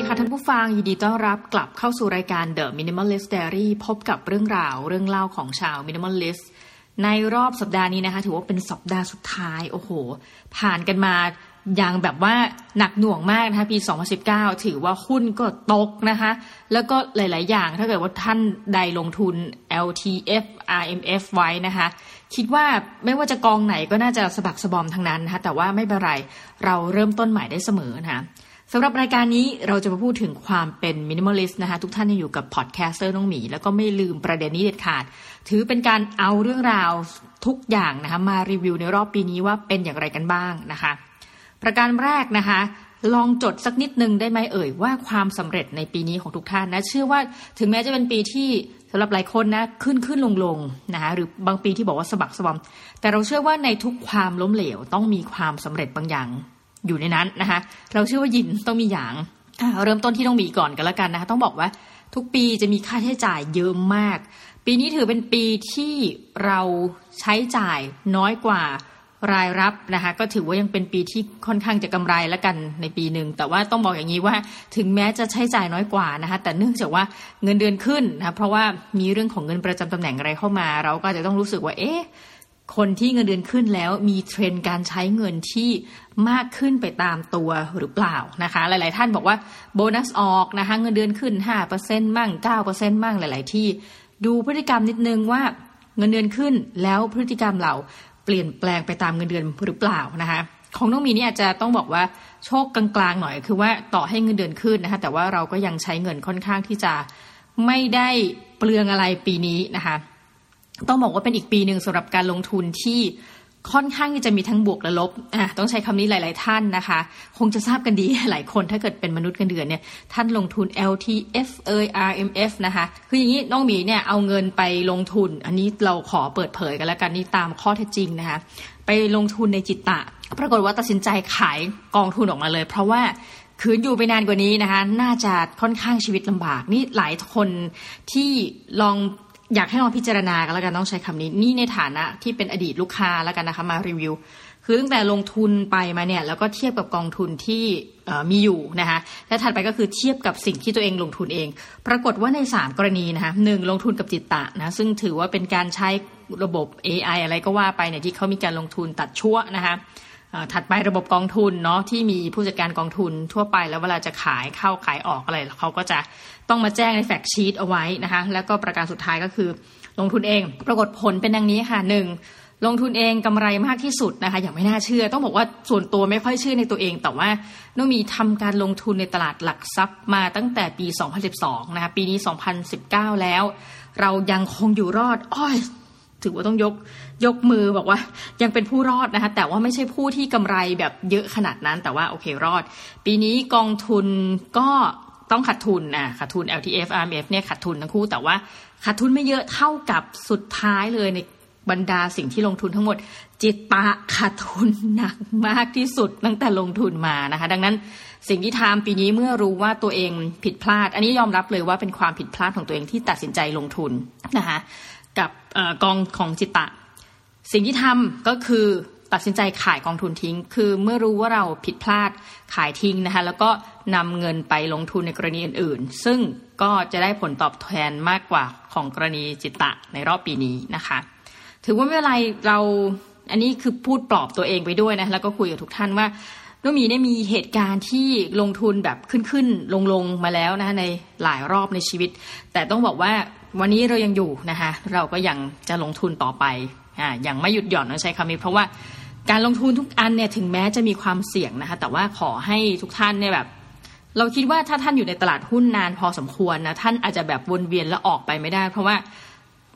ดีค่ะท่านผู้ฟัง ยินดีต้อนรับกลับเข้าสู่รายการ The Minimalist Diary พบกับเรื่องราวเรื่องเล่าของชาว Minimalist ในรอบสัปดาห์นี้นะคะ ถือว่าเป็นสัปดาห์สุดท้าย โอ้โห ผ่านกันมาอย่างแบบว่าหนักหน่วงมากนะคะปี 2019 ถือว่าหุ้นก็ตกนะคะ แล้วก็หลาย ๆ อย่างถ้าเกิดว่าท่านใดลงทุน LTF RMF ไว้นะคะ คิดว่าไม่ว่าจะกองไหนก็น่าจะสะบักสะบอมทั้งนั้นนะคะแต่ว่าไม่เป็นไรเราเริ่มต้นใหม่ได้เสมอนะคะ สำหรับรายการนี้เราจะมาพูดถึงความเป็น minimalist นะคะทุกท่านอยู่กับ podcaster น้องหมี แล้วก็ไม่ลืมประเด็นนี้เด็ดขาด ถือเป็นการเอาเรื่องราวทุกอย่างนะคะมารีวิวในรอบปีนี้ว่าเป็นอย่างไรกันบ้างนะคะ ประการแรกนะคะ ลองจดสักนิดนึงได้ไหมเอ่ยว่าความสำเร็จในปีนี้ของทุกท่านนะเชื่อว่าถึงแม้จะเป็นปีที่สำหรับหลายคนนะขึ้นขึ้นลงลงนะคะหรือบางปีที่บอกว่าสะบักสะบอมแต่เราเชื่อว่าในทุกความล้มเหลวต้องมีความสำเร็จบางอย่าง อยู่ในนั้นนะคะ เราเชื่อว่ายินต้องมีอย่างเริ่มต้นที่ต้องมีก่อนกันแล้วกันนะคะต้องบอกว่าทุกปีจะมีค่าใช้จ่ายเยอะมาก ปีนี้ถือเป็นปีที่เราใช้จ่ายน้อยกว่ารายรับนะคะก็ถือว่ายังเป็นปีที่ค่อนข้างจะกำไรแล้วกันในปีหนึ่งแต่ว่าต้องบอกอย่างนี้ว่าถึงแม้จะใช้จ่ายน้อยกว่านะคะแต่เนื่องจากว่าเงินเดือนขึ้นนะคะเพราะว่ามีเรื่องของเงินประจำตำแหน่งอะไรเข้ามา เราก็จะต้องรู้สึกว่าเอ๊ะ คนที่เงินเดือนขึ้นแล้วมีเทรนด์การใช้เงินที่มากขึ้นไปตามตัวหรือเปล่านะคะ หลาย ๆ ท่านบอกว่าโบนัสออกนะคะเงินเดือนขึ้น 5%มั่ง 9%มั่งหลาย ๆ ที่ดูพฤติกรรมนิดนึงว่าเงินเดือนขึ้นแล้วพฤติกรรมเราเปลี่ยนแปลงไปตามเงินเดือนหรือเปล่านะคะของน้องมีนี่อาจจะต้องบอกว่าโชคกลางๆหน่อย คือว่าต่อให้เงินเดือนขึ้นนะคะแต่ว่าเราก็ยังใช้เงินค่อนข้างที่จะไม่ได้เปลืองอะไรปีนี้นะคะ ต้องบอกว่าเป็นอีกปีหนึ่งสำหรับการลงทุนที่ค่อนข้างจะมีทั้งบวกและลบอะต้องใช้คำนี้หลาย ๆ ท่านนะคะ คงจะทราบกันดีหลายคนถ้าเกิดเป็นมนุษย์กันเดือนเนี่ยท่านลงทุน LTF เอย RMF นะคะคืออย่างนี้น้องหมีเนี่ยเอาเงินไปลงทุน อันนี้เราขอเปิดเผยกันแล้วกันนี่ตามข้อเท็จจริงนะคะ ไปลงทุนในจิตตะ ปรากฏว่าตัดสินใจขายกองทุนออกมาเลย เพราะว่าคืนอยู่ไปนานกว่านี้นะคะ น่าจะค่อนข้างชีวิตลำบากนี่หลายคนที่ลอง อยากให้ลองพิจารณากันแล้วกันต้องใช้คำนี้นี่ในฐานะที่เป็นอดีตลูกค้าแล้วกันนะคะมารีวิว คือตั้งแต่ลงทุนไปมาเนี่ยแล้วก็เทียบกับกองทุนที่มีอยู่นะคะและถัดไปก็คือเทียบกับสิ่งที่ตัวเองลงทุนเอง ปรากฏว่าใน 3 กรณีนะคะหนึ่งลงทุนกับจิตตะนะซึ่งถือว่าเป็นการใช้ระบบ AI อะไรก็ว่าไปเนี่ยที่เขามีการลงทุนตัดชั่วนะคะ ถัดไประบบกองทุนเนาะที่มีผู้จัดการกองทุนทั่วไปแล้วเวลาจะขายเข้าขายออกอะไรเขาก็จะต้องมาแจ้งในแฟกชีตเอาไว้นะคะแล้วก็ประการสุดท้ายก็คือลงทุนเอง ปรากฏผลเป็นดังนี้ค่ะหนึ่งลงทุนเองกำไรมากที่สุดนะคะอย่างไม่น่าเชื่อ ต้องบอกว่าส่วนตัวไม่ค่อยเชื่อในตัวเอง แต่ว่าน้องมีทำการลงทุนในตลาดหลักทรัพย์มาตั้งแต่ปี 2012 นะคะปีนี้ 2019 แล้ว เรายังคงอยู่รอดอ้อย ถือว่าต้องยกยกมือบอกว่า ยังเป็นผู้รอดนะคะแต่ว่าไม่ใช่ผู้ที่กำไรแบบเยอะขนาดนั้น แต่ว่าโอเครอด ปีนี้กองทุนก็ต้องขาดทุนนะขาดทุน LTF RMF เนี่ยขาดทุนทั้งคู่แต่ว่าขาดทุนไม่เยอะเท่ากับสุดท้ายเลยในบรรดาสิ่งที่ลงทุนทั้งหมด จิตตะขาดทุนหนักมากที่สุดตั้งแต่ลงทุนมานะคะ ดังนั้นสิ่งที่ทำปีนี้เมื่อรู้ว่าตัวเองผิดพลาด อันนี้ยอมรับเลยว่าเป็นความผิดพลาดของตัวเองที่ตัดสินใจลงทุนนะคะ กับกองของจิตตะ สิ่งที่ทำก็คือตัดสินใจขายกองทุนทิ้ง คือเมื่อรู้ว่าเราผิดพลาดขายทิ้งนะคะแล้วก็นำเงินไปลงทุนในกรณีอื่นๆ ซึ่งก็จะได้ผลตอบแทนมากกว่าของกรณีจิตตะในรอบปีนี้นะคะ ถือว่าไม่เป็นไรเราอันนี้คือพูดปลอบตัวเองไปด้วยนะแล้วก็คุยกับทุกท่านว่าน้องมีได้มีเหตุการณ์ที่ลงทุนแบบขึ้นขึ้นลงลงมาแล้วนะคะในหลายรอบในชีวิต แต่ต้องบอกว่า วันนี้เรายังอยู่นะคะเราก็ยังจะลงทุนต่อไปอ่ายังไม่หยุดหย่อนนะใช้คำนี้เพราะว่าการลงทุนทุกอันเนี่ยถึงแม้จะมีความเสี่ยงนะคะแต่ว่าขอให้ทุกท่านเนี่ยแบบ เราคิดว่าถ้าท่านอยู่ในตลาดหุ้นนานพอสมควรนะท่านอาจจะแบบวนเวียนแล้วออกไปไม่ได้ เพราะว่า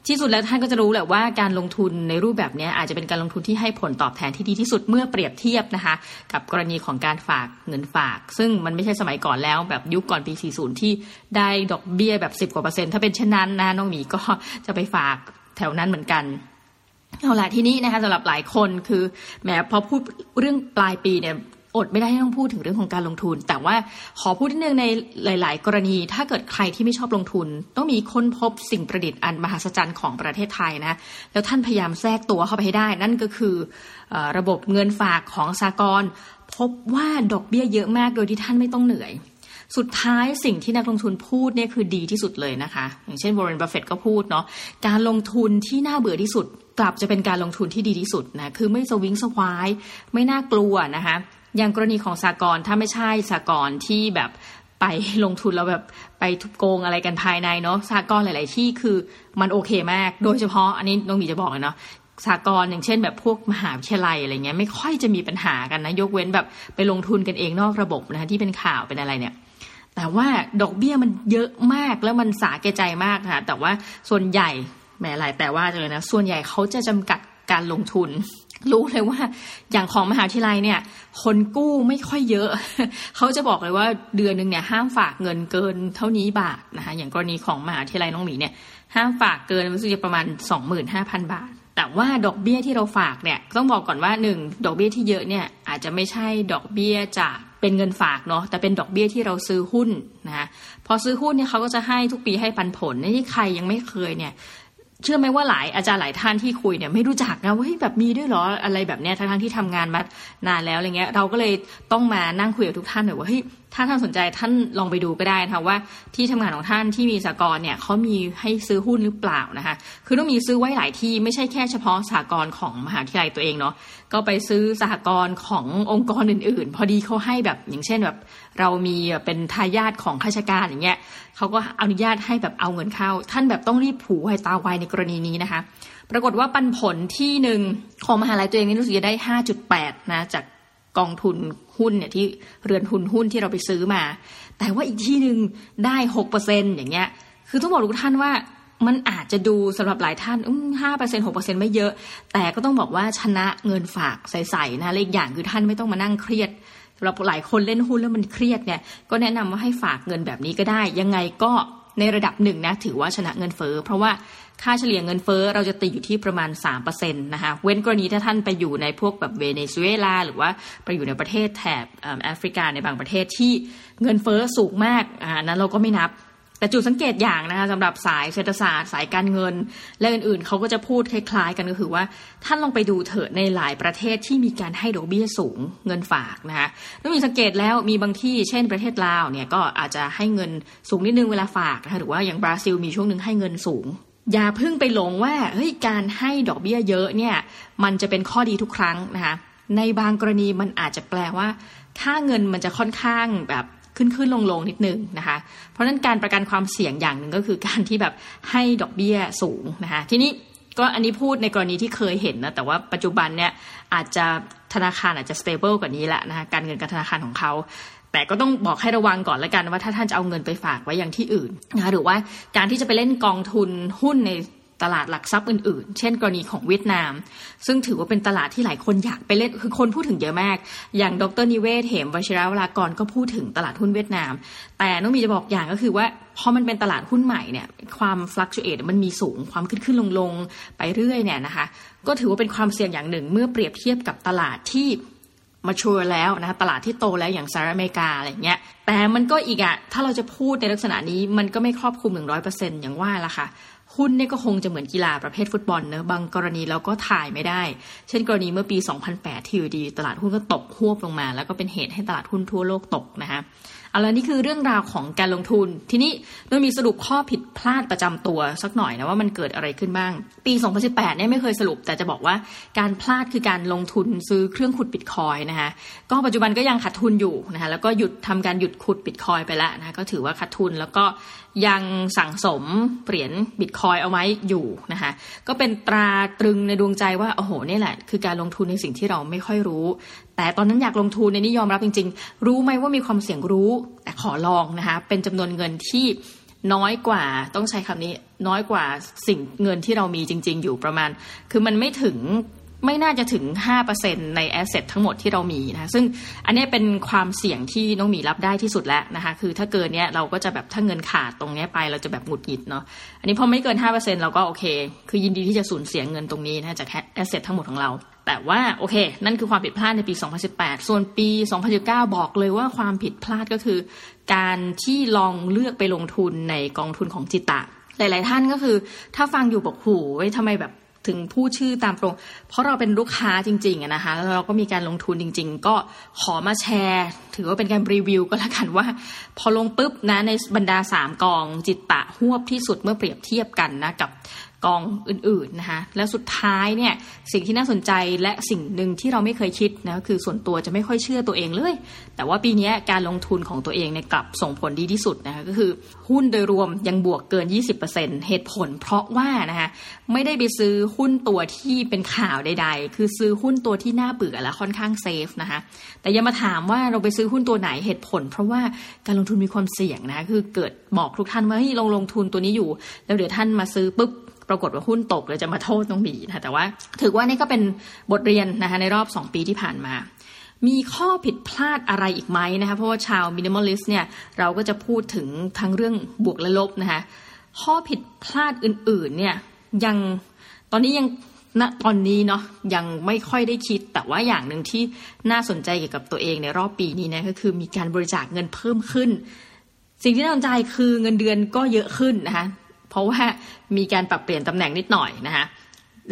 ที่สุดแล้วท่านก็จะรู้แหละว่าการลงทุนในรูปแบบนี้อาจจะเป็นการลงทุนที่ให้ผลตอบแทนที่ดีที่สุดเมื่อเปรียบเทียบนะคะ กับกรณีของการฝากเงินฝาก ซึ่งมันไม่ใช่สมัยก่อนแล้วแบบยุคก่อนปี 40 ที่ได้ดอกเบี้ยแบบ 10กว่าเปอร์เซ็นต์ถ้าเป็นเช่นนั้นนะน้องหมีก็จะไปฝากแถวนั้นเหมือนกันเอาละที่นี้นะคะสำหรับหลายคนคือแม้พอพูดเรื่องปลายปีเนี่ย อดไม่ได้ที่ต้องพูดถึงเรื่องของการลงทุน แต่ว่าขอพูดนิดนึงในหลาย ๆ กรณี ถ้าเกิดใครที่ไม่ชอบลงทุน ต้องมีค้นพบสิ่งประดิษฐ์อันมหัศจรรย์ของประเทศไทยนะ แล้วท่านพยายามแทรกตัวเข้าไปให้ได้ นั่นก็คือระบบเงินฝากของสหกรณ์พบว่าดอกเบี้ยเยอะมากโดยที่ท่านไม่ต้องเหนื่อยสุดท้ายสิ่งที่นักลงทุนพูดเนี่ยคือดีที่สุดเลยนะคะ อย่างเช่นวอร์เรนบัฟเฟตก็พูดเนาะการลงทุนที่น่าเบื่อที่สุด กลับจะเป็นการลงทุนที่ดีที่สุดนะคือไม่สวิงสวายไม่น่ากลัวนะคะ อย่างกรณีของสหกรณ์ถ้าไม่ใช่สหกรณ์ที่แบบไปลงทุนแล้วแบบไปทุบโกงอะไรกันภายในเนาะสหกรณ์หลาย ๆ ที่คือมันโอเคมาก โดยเฉพาะอันนี้น้องมีจะบอกเนาะสากลอย่างเช่นแบบพวกมหาวิทยาลัยอะไรเงี้ยไม่ค่อยจะมีปัญหากันนะ ยกเว้นแบบไปลงทุนกันเองนอกระบบนะคะที่เป็นข่าวเป็นอะไรเนี่ยแต่ว่าดอกเบี้ยมันเยอะมากแล้วมันสาแก่ใจมากค่ะแต่ว่าส่วนใหญ่แหมหลายแต่ว่าเลยนะส่วนใหญ่เขาจะจำกัด การลงทุน รู้เลยว่า อย่างของมหาวิทยาลัยเนี่ย คนกู้ไม่ค่อยเยอะ เขาจะบอกเลยว่าเดือนหนึ่งเนี่ยห้ามฝากเงินเกินเท่านี้บาทนะคะอย่างกรณีของมหาวิทยาลัยน้องหมีเนี่ยห้ามฝากเกินรู้สึกจะประมาณ 25,000 บาท แต่ว่าดอกเบี้ยที่เราฝากเนี่ยต้องบอกก่อนว่าหนึ่งดอกเบี้ยที่เยอะเนี่ยอาจจะไม่ใช่ดอกเบี้ยจากเป็นเงินฝากเนาะแต่เป็นดอกเบี้ยที่เราซื้อหุ้นนะพอซื้อหุ้นเนี่ยเขาก็จะให้ทุกปีให้ปันผลนี่ใครยังไม่เคยเนี่ย เชื่อไหมว่าหลายอาจารย์หลายท่านที่คุยเนี่ยไม่รู้จักนะว่าแบบมีด้วยเหรออะไรแบบเนี้ยทั้งที่ทำงานมานานแล้วอะไรเงี้ย เราก็เลยต้องมานั่งคุยกับทุกท่านหน่อยว่าเฮ้ยถ้าท่านสนใจท่านลองไปดูก็ได้นะคะว่าที่ทำงานของท่านที่มีสากลเนี่ยเขามีให้ซื้อหุ้นหรือเปล่านะคะคือต้องมีซื้อไว้หลายที่ไม่ใช่แค่เฉพาะสากลของมหาวิทยาลัยตัวเองเนาะ ก็ไปซื้อสหกรณ์ขององค์กรอื่น ๆ พอดีเขาให้แบบอย่างเช่นแบบ เรามีเป็นทายาทของข้าราชการอย่างเงี้ยเขาก็อนุญาตให้แบบเอาเงินเข้า ท่านแบบต้องรีบผูไวตาไวในกรณีนี้นะคะ ปรากฏว่าปันผลที่หนึ่งของมหาลัยตัวเองนี่รู้สึกจะได้ 5.8 นะจากกองทุนหุ้นเนี่ยที่เรือนทุนหุ้นที่เราไปซื้อมา แต่ว่าอีกที่หนึ่งได้หกเปอร์เซ็นอย่างเงี้ย คือต้องบอกทุกท่านว่า มันอาจจะดูสำหรับหลายท่านห้าเปอร์เซ็นหกเปอร์เซ็นไม่เยอะ แต่ก็ต้องบอกว่าชนะเงินฝากใส่ๆนะเลขอย่างคือท่านไม่ต้องมานั่งเครียดสำหรับหลายคนเล่นหุ้นแล้วมันเครียดเนี่ย ก็แนะนำว่าให้ฝากเงินแบบนี้ก็ได้ ยังไงก็ในระดับหนึ่งนะถือว่าชนะเงินเฟ้อเพราะว่าค่าเฉลี่ยเงินเฟ้อเราจะตีอยู่ที่ประมาณ3%นะคะเว้นกรณีถ้าท่านไปอยู่ในพวกแบบเวเนซุเอลาหรือว่าไปอยู่ในประเทศแถบแอฟริกาในบางประเทศที่เงินเฟ้อสูงมากอ่านั้นเราก็ไม่นับ แต่จุดสังเกตอย่างนะคะสำหรับสายเศรษฐศาสตร์ สายการเงิน และอื่นๆ เขาก็จะพูดคล้าย ๆ กันก็คือว่า ท่านลองไปดูเถอะในหลายประเทศที่มีการให้ดอกเบี้ยสูงเงินฝากนะคะต้องมีสังเกตแล้วมีบางที่เช่นประเทศลาวเนี่ยก็อาจจะให้เงินสูงนิดนึงเวลาฝากนะคะหรือว่าอย่างบราซิลมีช่วงหนึ่งให้เงินสูงอย่าเพิ่งไปหลงว่าเฮ้ยการให้ดอกเบี้ยเยอะเนี่ยมันจะเป็นข้อดีทุกครั้งนะคะในบางกรณีมันอาจจะแปลว่าค่าเงินมันจะค่อนข้างแบบ ขึ้นขึ้นลงลงนิดนึงนะคะ เพราะนั้นการประกันความเสี่ยงอย่างหนึ่งก็คือการที่แบบให้ดอกเบี้ยสูงนะคะ ทีนี้ก็อันนี้พูดในกรณีที่เคยเห็นนะแต่ว่าปัจจุบันเนี่ยอาจจะธนาคารอาจจะ stable กว่านี้แหละนะคะการเงินการธนาคารของเขาแต่ก็ต้องบอกให้ระวังก่อนล้วกันว่าถ้าท่านจะเอาเงินไปฝากไว้อย่างที่อื่นนะคะหรือว่าการที่จะไปเล่นกองทุนหุ้นใน ตลาดหลักทรัพย์อื่นๆ เช่น กรณีของเวียดนาม ซึ่งถือว่าเป็นตลาดที่หลายคนอยากไปเล่น คือคนพูดถึงเยอะมาก อย่างดรนิเวศเหมวชิราวรากรก็พูดถึงตลาดหุ้นเวียดนาม แต่น้องมีจะบอกอย่างก็คือว่าพอมันเป็นตลาดหุ้นใหม่เนี่ยความฟลักชูเอตมันมีสูงความขึ้นขึ้นลงลงไปเรื่อยเนี่ยนะคะ ก็ถือว่าเป็นความเสี่ยงอย่างหนึ่งเมื่อเปรียบเทียบกับตลาดที่ มาชัวร์แล้วนะคะตลาดที่โตแล้วอย่างสหรัฐอเมริกาอะไรเงี้ยแต่มันก็อีกอะถ้าเราจะพูดในลักษณะนี้มันก็ไม่ครอบคลุมหนึ่งร้อยเปอร์เซ็นต์อย่างว่าละค่ะหุ้นเนี่ยก็คงจะเหมือนกีฬาประเภทฟุตบอลเนอะบางกรณีเราก็ถ่ายไม่ได้ เช่นกรณีเมื่อปี 2008 ที่อยู่ดี ตลาดหุ้นก็ตกหวบลงมา แล้วก็เป็นเหตุให้ตลาดหุ้นทั่วโลกตกนะคะ เอาละนี่คือเรื่องราวของการลงทุน ทีนี้เรามีสรุปข้อผิดพลาดประจำตัวสักหน่อยนะว่ามันเกิดอะไรขึ้นบ้าง ปี 2018เนี่ยไม่เคยสรุป แต่จะบอกว่าการพลาดคือการลงทุนซื้อเครื่องขุดบิตคอยนะคะก็ปัจจุบันก็ยังขาดทุนอยู่นะคะแล้วก็หยุดทำการหยุดขุดบิตคอยไปแล้วนะก็ถือว่าขาดทุนแล้วก็ยังสั่งสมเหรียญบิตคอยเอาไว้อยู่นะคะก็เป็นตราตรึงในดวงใจว่าโอ้โหนี่แหละ คือการลงทุนในสิ่งที่เราไม่ค่อยรู้ แต่ตอนนั้นอยากลงทุนในนี้ยอมรับจริง ๆ รู้ไหมว่ามีความเสี่ยงรู้ แต่ขอลองนะคะเป็นจำนวนเงินที่น้อยกว่าต้องใช้คำนี้น้อยกว่าสิ่งเงินที่เรามีจริง ๆ อยู่ประมาณ คือมันไม่ถึงไม่น่าจะถึง 5%ในแอสเซททั้งหมดที่เรามีนะคะซึ่งอันนี้เป็นความเสี่ยงที่น้องมีรับได้ที่สุดแล้วนะคะ คือถ้าเกินเนี้ยเราก็จะแบบถ้าเงินขาดตรงนี้ไปเราจะแบบหงุดหงิดเนาะ อันนี้พอไม่เกิน 5%เราก็โอเค คือยินดีที่จะสูญเสียเงินตรงนี้นะจากแอสเซททั้งหมดของเรา แต่ว่าโอเค นั่นคือความผิดพลาดในปี 2018 ส่วนปี 2019 บอกเลยว่าความผิดพลาดก็คือ การที่ลองเลือกไปลงทุนในกองทุนของจิตตะหลาย ๆ ท่านก็คือ ถ้าฟังอยู่บอกหูทำไมแบบถึงพูดชื่อตามตรง เพราะเราเป็นลูกค้าจริงๆนะคะแล้วเราก็มีการลงทุนจริง ๆ ก็ขอมาแชร์ ถือว่าเป็นการรีวิวก็แล้วกันว่า พอลงปุ๊บนะในบรรดาสามกองจิตตะหวบที่สุดเมื่อเปรียบเทียบกันนะกับ กองอื่นๆนะคะแล้วสุดท้ายเนี่ยสิ่งที่น่าสนใจและสิ่งหนึ่งที่เราไม่เคยคิดนะคือส่วนตัวจะไม่ค่อยเชื่อตัวเองเลย แต่ว่าปีนี้การลงทุนของตัวเองเนี่ยกลับส่งผลดีที่สุดนะคะก็คือหุ้นโดยรวมยังบวกเกิน 20%เหตุผลเพราะว่านะคะไม่ได้ไปซื้อหุ้นตัวที่เป็นข่าวใด ๆ คือซื้อหุ้นตัวที่น่าเบื่อและค่อนข้าง safe นะคะแต่อย่ามาถามว่าเราไปซื้อหุ้นตัวไหนเหตุผล เพราะว่าการลงทุนมีความเสี่ยงนะคือเกิดบอกทุกท่านว่าเฮ้ยลงลงทุนตัวนี้อยู่ แล้วเดี๋ยวท่านมาซื้อปุ๊บ ปรากฏว่าหุ้นตกเลยจะมาโทษน้องมีนะแต่ว่าถือว่านี่ก็เป็นบทเรียนนะคะในรอบ 2 ปีที่ผ่านมา มีข้อผิดพลาดอะไรอีกไหมนะคะเพราะว่าชาว minimalist เนี่ยเราก็จะพูดถึงทั้งเรื่องบวกและลบนะคะข้อผิดพลาดอื่นๆเนี่ยยังตอนนี้ยังณตอนนี้เนาะยังไม่ค่อยได้คิด แต่ว่าอย่างหนึ่งที่น่าสนใจเกี่ยวกับตัวเองในรอบปีนี้นะก็คือมีการบริจาคเงินเพิ่มขึ้น สิ่งที่น่าสนใจคือเงินเดือนก็เยอะขึ้นนะคะ เพราะว่ามีการปรับเปลี่ยนตำแหน่งนิดหน่อยนะคะ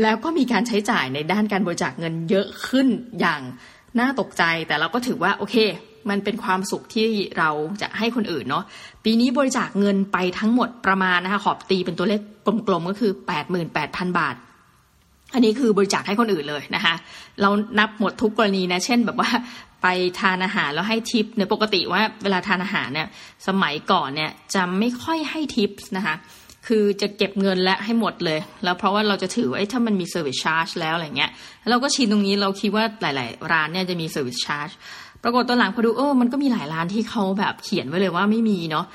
แล้วก็มีการใช้จ่ายในด้านการบริจาคเงินเยอะขึ้นอย่างน่าตกใจแต่เราก็ถือว่าโอเค มันเป็นความสุขที่เราจะให้คนอื่นเนาะปีนี้บริจาคเงินไปทั้งหมดประมาณนะคะขอตีเป็นตัวเลขกลมๆก็คือ 88,000 บาท อันนี้คือบริจาคให้คนอื่นเลยนะคะ เรานับหมดทุกกรณีนะ เช่นแบบว่าไปทานอาหารแล้วให้ทิปเนี่ยปกติว่าเวลาทานอาหารเนี่ยสมัยก่อนเนี่ยจะไม่ค่อยให้ทิปนะคะ คือจะเก็บเงินและให้หมดเลย แล้วเพราะว่าเราจะถือว่าถ้ามันมี service charge แล้วอะไรเงี้ยเราก็ชินตรงนี้เราคิดว่าหลาย ๆ ร้านเนี่ยจะมี service charge ปรากฏตอนหลังพอดูเออมันก็มีหลายร้านที่เขาแบบเขียนไว้เลยว่าไม่มีเนาะ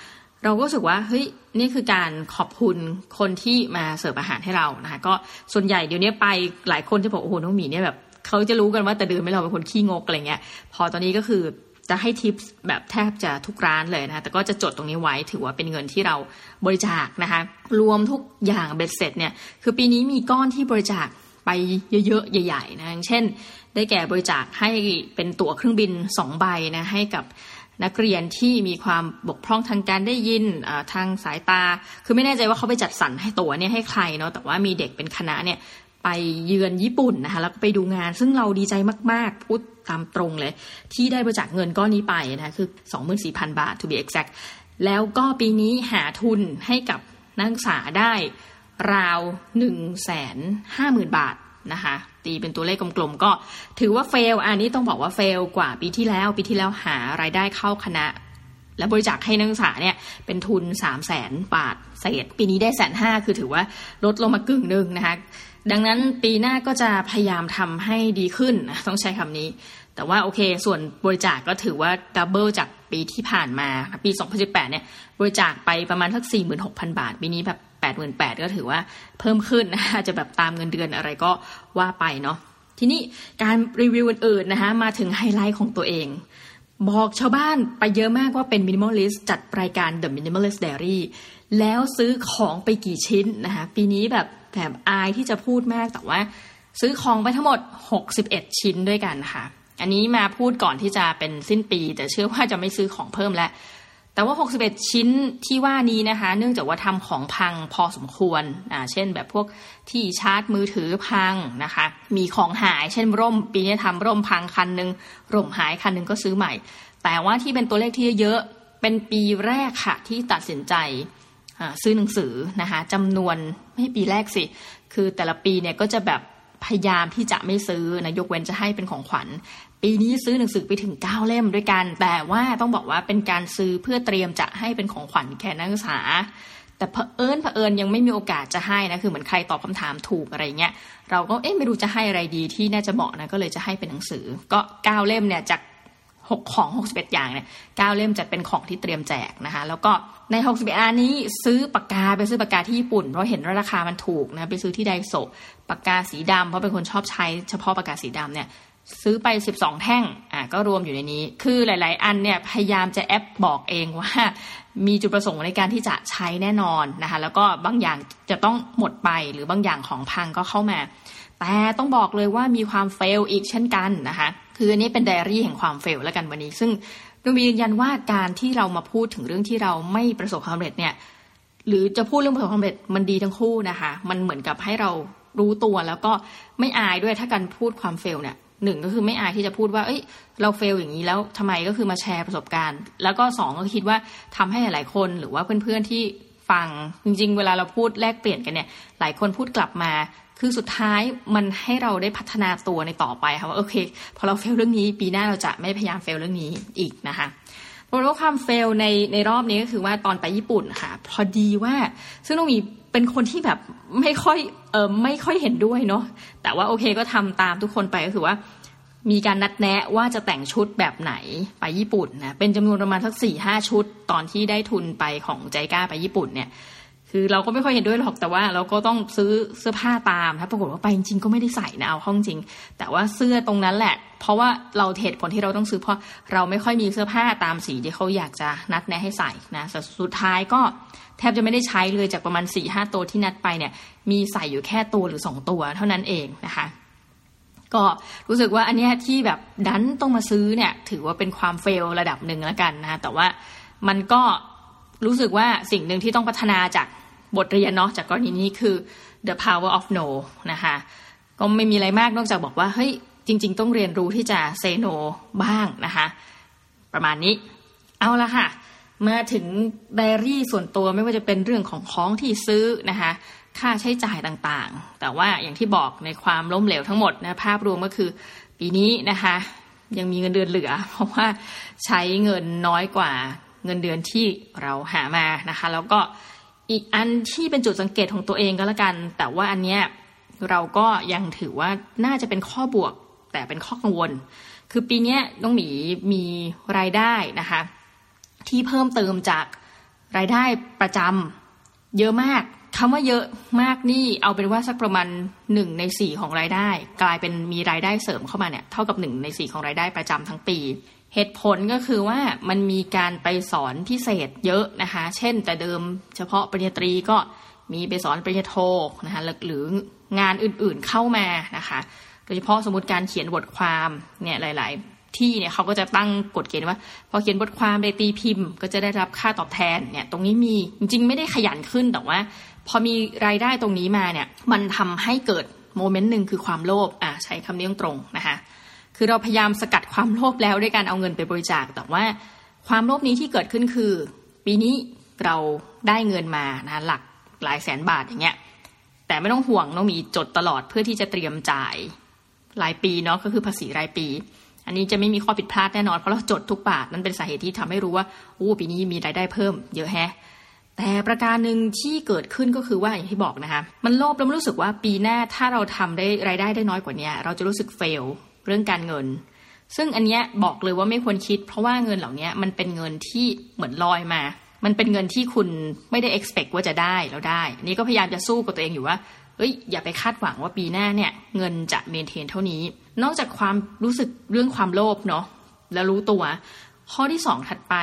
เราก็รู้สึกว่าเฮ้ยนี่คือการขอบคุณคนที่มาเสิร์ฟอาหารให้เรานะคะก็ส่วนใหญ่เดี๋ยวนี้ไปหลายคนจะบอกโอ้โหน้องมีเนี่ยแบบเขาจะรู้กันว่าแต่เดิมไม่เราเป็นคนขี้งกอะไรเงี้ย พอตอนนี้ก็คือ จะให้ทิปแบบแทบจะทุกร้านเลยนะคะแต่ก็จะจดตรงนี้ไว้ถือว่าเป็นเงินที่เราบริจาคนะคะรวมทุกอย่างเบ็ดเสร็จเนี่ยคือปีนี้มีก้อนที่บริจาคไปเยอะๆใหญ่ๆนะอย่างเช่น ได้แก่บริจาคให้เป็นตั๋วเครื่องบินสองใบนะให้กับนักเรียนที่มีความบกพร่องทางการได้ยินทางสายตา คือไม่แน่ใจว่าเขาไปจัดสรรให้ตั๋วเนี่ยให้ใครเนาะแต่ว่ามีเด็กเป็นคณะเนี่ย ไปเยือนญี่ปุ่นนะคะแล้วก็ไปดูงาน ซึ่งเราดีใจมาก ๆ พูดตามตรงเลย ที่ได้บริจาคเงินก้อนนี้ไปนะคะคือ 24,000 บาท to be exact แล้วก็ปีนี้หาทุนให้กับนักศึกษาได้ราว1 5 0 0 0 0บาทนะคะตีเป็นตัวเลขกลมๆ ก็ถือว่าเฟล อันนี้ต้องบอกว่าเฟลกว่าปีที่แล้ว ปีที่แล้วหารายได้เข้าคณะ และบริจาคให้นักศึกษาเนี่ยเป็นทุน3 0 0แสนบาทเศษปีนี้ได้แสนห้าคือถือว่าลดลงมากึ่งหนึ่งนะคะ ดังนั้นปีหน้าก็จะพยายามทำให้ดีขึ้นต้องใช้คำนี้ แต่ว่าโอเค ส่วนบริจาคก็ถือว่า double จากปีที่ผ่านมา ปี 2018 เนี่ย บริจาคไปประมาณสัก 46,000 บาท ปีนี้แบบ 88,000 ก็ถือว่าเพิ่มขึ้นนะคะจะแบบตามเงินเดือนอะไรก็ว่าไปเนาะทีนี้การรีวิวอื่นๆนะคะมาถึงไฮไลท์ของตัวเอง บอกชาวบ้านไปเยอะมากว่าเป็น minimalist จัดรายการ The Minimalist Diary แล้วซื้อของไปกี่ชิ้นนะคะปีนี้แบบ แอบอายที่จะพูดมากแต่ว่า ซื้อของไปทั้งหมด 61 ชิ้นด้วยกันค่ะ อันนี้มาพูดก่อนที่จะเป็นสิ้นปี แต่เชื่อว่าจะไม่ซื้อของเพิ่มแล้วแต่ว่า 61 ชิ้นที่ว่านี้นะคะ เนื่องจากว่าทำของพังพอสมควรอ่าเช่นแบบพวกที่ชาร์จมือถือพังนะคะ มีของหายเช่นร่ม ปีนี้ทำร่มพังคันหนึ่งร่มหายคันหนึ่งก็ซื้อใหม่ แต่ว่าที่เป็นตัวเลขที่เยอะ เป็นปีแรกค่ะที่ตัดสินใจ ซื้อหนังสือนะคะจำนวนไม่ปีแรกสิ คือแต่ละปีเนี่ยก็จะแบบพยายามที่จะไม่ซื้อนะยกเว้นจะให้เป็นของขวัญ ปีนี้ซื้อหนังสือไปถึงเก้าเล่มด้วยกัน แต่ว่าต้องบอกว่าเป็นการซื้อเพื่อเตรียมจะให้เป็นของขวัญแก่นักศึกษา แต่เผอิญเผอิญยังไม่มีโอกาสจะให้นะคือเหมือนใครตอบคำถามถูกอะไรเงี้ยเราก็เอ๊ะไม่รู้จะให้อะไรดีที่น่าจะเหมาะนะก็เลยจะให้เป็นหนังสือ ก็เก้าเล่มเนี่ยจาก หกของหกสิบเอ็ดอย่างเนี่ยเก้าเล่มจะเป็นของที่เตรียมแจกนะคะ แล้วก็ในหกสิบเอ็ดอันนี้ซื้อปากกาไปซื้อปากกาที่ญี่ปุ่น เพราะเห็นว่าราคามันถูกนะไปซื้อที่ไดโซปากกาสีดำเพราะเป็นคนชอบใช้เฉพาะปากกาสีดำเนี่ยซื้อไปสิบสองแท่งอะก็รวมอยู่ในนี้ คือหลาย ๆ อันเนี่ยพยายามจะแอปบอกเองว่า มีจุดประสงค์ในการที่จะใช้แน่นอนนะคะแล้วก็บางอย่างจะต้องหมดไปหรือบางอย่างของพังก็เข้ามา แต่ต้องบอกเลยว่ามีความเฟลอีกเช่นกันนะคะ คืออันนี้เป็นไดอารี่แห่งความเฟลแล้วกันวันนี้ ซึ่งต้องยืนยันว่าการที่เรามาพูดถึงเรื่องที่เราไม่ประสบความสำเร็จเนี่ย หรือจะพูดเรื่องประสบความสำเร็จมันดีทั้งคู่นะคะ มันเหมือนกับให้เรารู้ตัวแล้วก็ไม่อายด้วยถ้าการพูดความเฟลเนี่ยหนึ่งก็คือไม่อายที่จะพูดว่า เอ้ย เราเฟลอย่างนี้แล้วทำไมก็คือมาแชร์ประสบการณ์ แล้วก็สองก็คิดว่าทำให้หลายๆคนหรือว่าเพื่อนๆที่ฟังจริง ๆ เวลาเราพูดแลกเปลี่ยนกันเนี่ย หลายคนพูดกลับมา คือสุดท้ายมันให้เราได้พัฒนาตัวในต่อไปค่ะว่าโอเคพอเราเฟลเรื่องนี้ปีหน้าเราจะไม่พยายามเฟลเรื่องนี้อีกนะคะเพราะว่าความเฟลในในรอบนี้ก็คือว่าตอนไปญี่ปุ่นค่ะ พอดีว่าซึ่งต้องมีเป็นคนที่แบบไม่ค่อยเออไม่ค่อยเห็นด้วยเนาะแต่ว่าโอเคก็ทำตามทุกคนไปก็คือว่า มีการนัดแนะว่าจะแต่งชุดแบบไหนไปญี่ปุ่นนะเป็นจำนวนประมาณสักสี่ห้าชุด ตอนที่ได้ทุนไปของใจกล้าไปญี่ปุ่นเนี่ย คือเราก็ไม่ค่อยเห็นด้วยหรอกแต่ว่าเราก็ต้องซื้อเสื้อผ้าตามถ้าปรากฏว่าไปจริงๆก็ไม่ได้ใส่นะเอาห้องจริง แต่ว่าเสื้อตรงนั้นแหละ เพราะว่าเราเหตุผลที่เราต้องซื้อเพราะเราไม่ค่อยมีเสื้อผ้าตามสีที่เขาอยากจะนัดแนะให้ใส่นะสุดท้ายก็แทบจะไม่ได้ใช้เลยจากประมาณสี่ห้าตัวที่นัดไปเนี่ย มีใส่อยู่แค่ตัวหรือสองตัวเท่านั้นเองนะคะ ก็รู้สึกว่าอันนี้ที่แบบดันต้องมาซื้อเนี่ย ถือว่าเป็นความเฟลระดับหนึ่งแล้วกันนะแต่ว่ามันก็รู้สึกว่าสิ่งหนึ่งที่ต้องพัฒนาจาก บทเรียนเนาะจากกรณีนี้คือ the power of no นะคะก็ไม่มีอะไรมากนอกจากบอกว่าเฮ้ยจริง ๆ ต้องเรียนรู้ที่จะ say no บ้างนะคะประมาณนี้เอาละค่ะ มาถึงไดอารี่ส่วนตัวไม่ว่าจะเป็นเรื่องของของที่ซื้อนะคะค่าใช้จ่ายต่างๆ แต่ว่าอย่างที่บอกในความล้มเหลวทั้งหมดนะภาพรวมก็คือปีนี้นะคะยังมีเงินเดือนเหลือ เพราะว่าใช้เงินน้อยกว่าเงินเดือนที่เราหามานะคะ แล้วก็ อีกอันที่เป็นจุดสังเกตของตัวเองก็แล้วกัน แต่ว่าอันเนี้ยเราก็ยังถือว่าน่าจะเป็นข้อบวก แต่เป็นข้อกังวล คือปีนี้น้องหมีมีรายได้นะคะ ที่เพิ่มเติมจากรายได้ประจำเยอะมากคำว่าเยอะมากนี่เอาเป็นว่าสักประมาณหนึ่งในสี่ของรายได้ กลายเป็นมีรายได้เสริมเข้ามาเนี่ยเท่ากับหนึ่งในสี่ของรายได้ประจำทั้งปี เหตุผลก็คือว่ามันมีการไปสอนพิเศษเยอะนะคะ เช่นแต่เดิมเฉพาะปริญญาตรีก็มีไปสอนปริญญาโทนะคะหรืองานอื่นๆเข้ามานะคะ โดยเฉพาะสมมติการเขียนบทความเนี่ยหลาย ๆ ที่เนี่ยเขาก็จะตั้งกฎเกณฑ์ว่า พอเขียนบทความไปตีพิมพ์ ก็จะได้รับค่าตอบแทนเนี่ยตรงนี้มีจริงๆ ไม่ได้ขยันขึ้นแต่ว่า พอมีรายได้ตรงนี้มาเนี่ยมันทำให้เกิดโมเมนต์หนึ่งคือความโลภอะใช้คำนี้ตรงนะคะ คือเราพยายามสกัดความโลภแล้วด้วยการเอาเงินไปบริจาค แต่ว่าความโลภนี้ที่เกิดขึ้นคือ ปีนี้เราได้เงินมานะหลักหลายแสนบาทอย่างเงี้ยแต่ไม่ต้องห่วงต้องมีจดตลอดเพื่อที่จะเตรียมจ่ายรายปีเนาะก็คือภาษีรายปี อันนี้จะไม่มีข้อผิดพลาดแน่นอนเพราะเราจดทุกบาทนั่นเป็นสาเหตุที่ทำให้รู้ว่าอู้ปีนี้มีรายได้เพิ่มเยอะแฮะแต่ประการหนึ่งที่เกิดขึ้นก็คือว่าอย่างที่บอกนะคะ มันโลภแล้วมันรู้สึกว่าปีหน้าถ้าเราทำได้รายได้ได้น้อยกว่านี้เราจะรู้สึกเฟล เรื่องการเงิน ซึ่งอันเนี้ยบอกเลยว่าไม่ควรคิด เพราะว่าเงินเหล่านี้มันเป็นเงินที่เหมือนลอยมา มันเป็นเงินที่คุณไม่ได้ expect ว่าจะได้แล้วได้ นี่ก็พยายามจะสู้กับตัวเองอยู่ว่าเอ้ยอย่าไปคาดหวังว่าปีหน้าเนี่ยเงินจะเมนเทนเท่านี้ นอกจากความรู้สึกเรื่องความโลภเนาะแล้วรู้ตัว ข้อที่สองถัดไป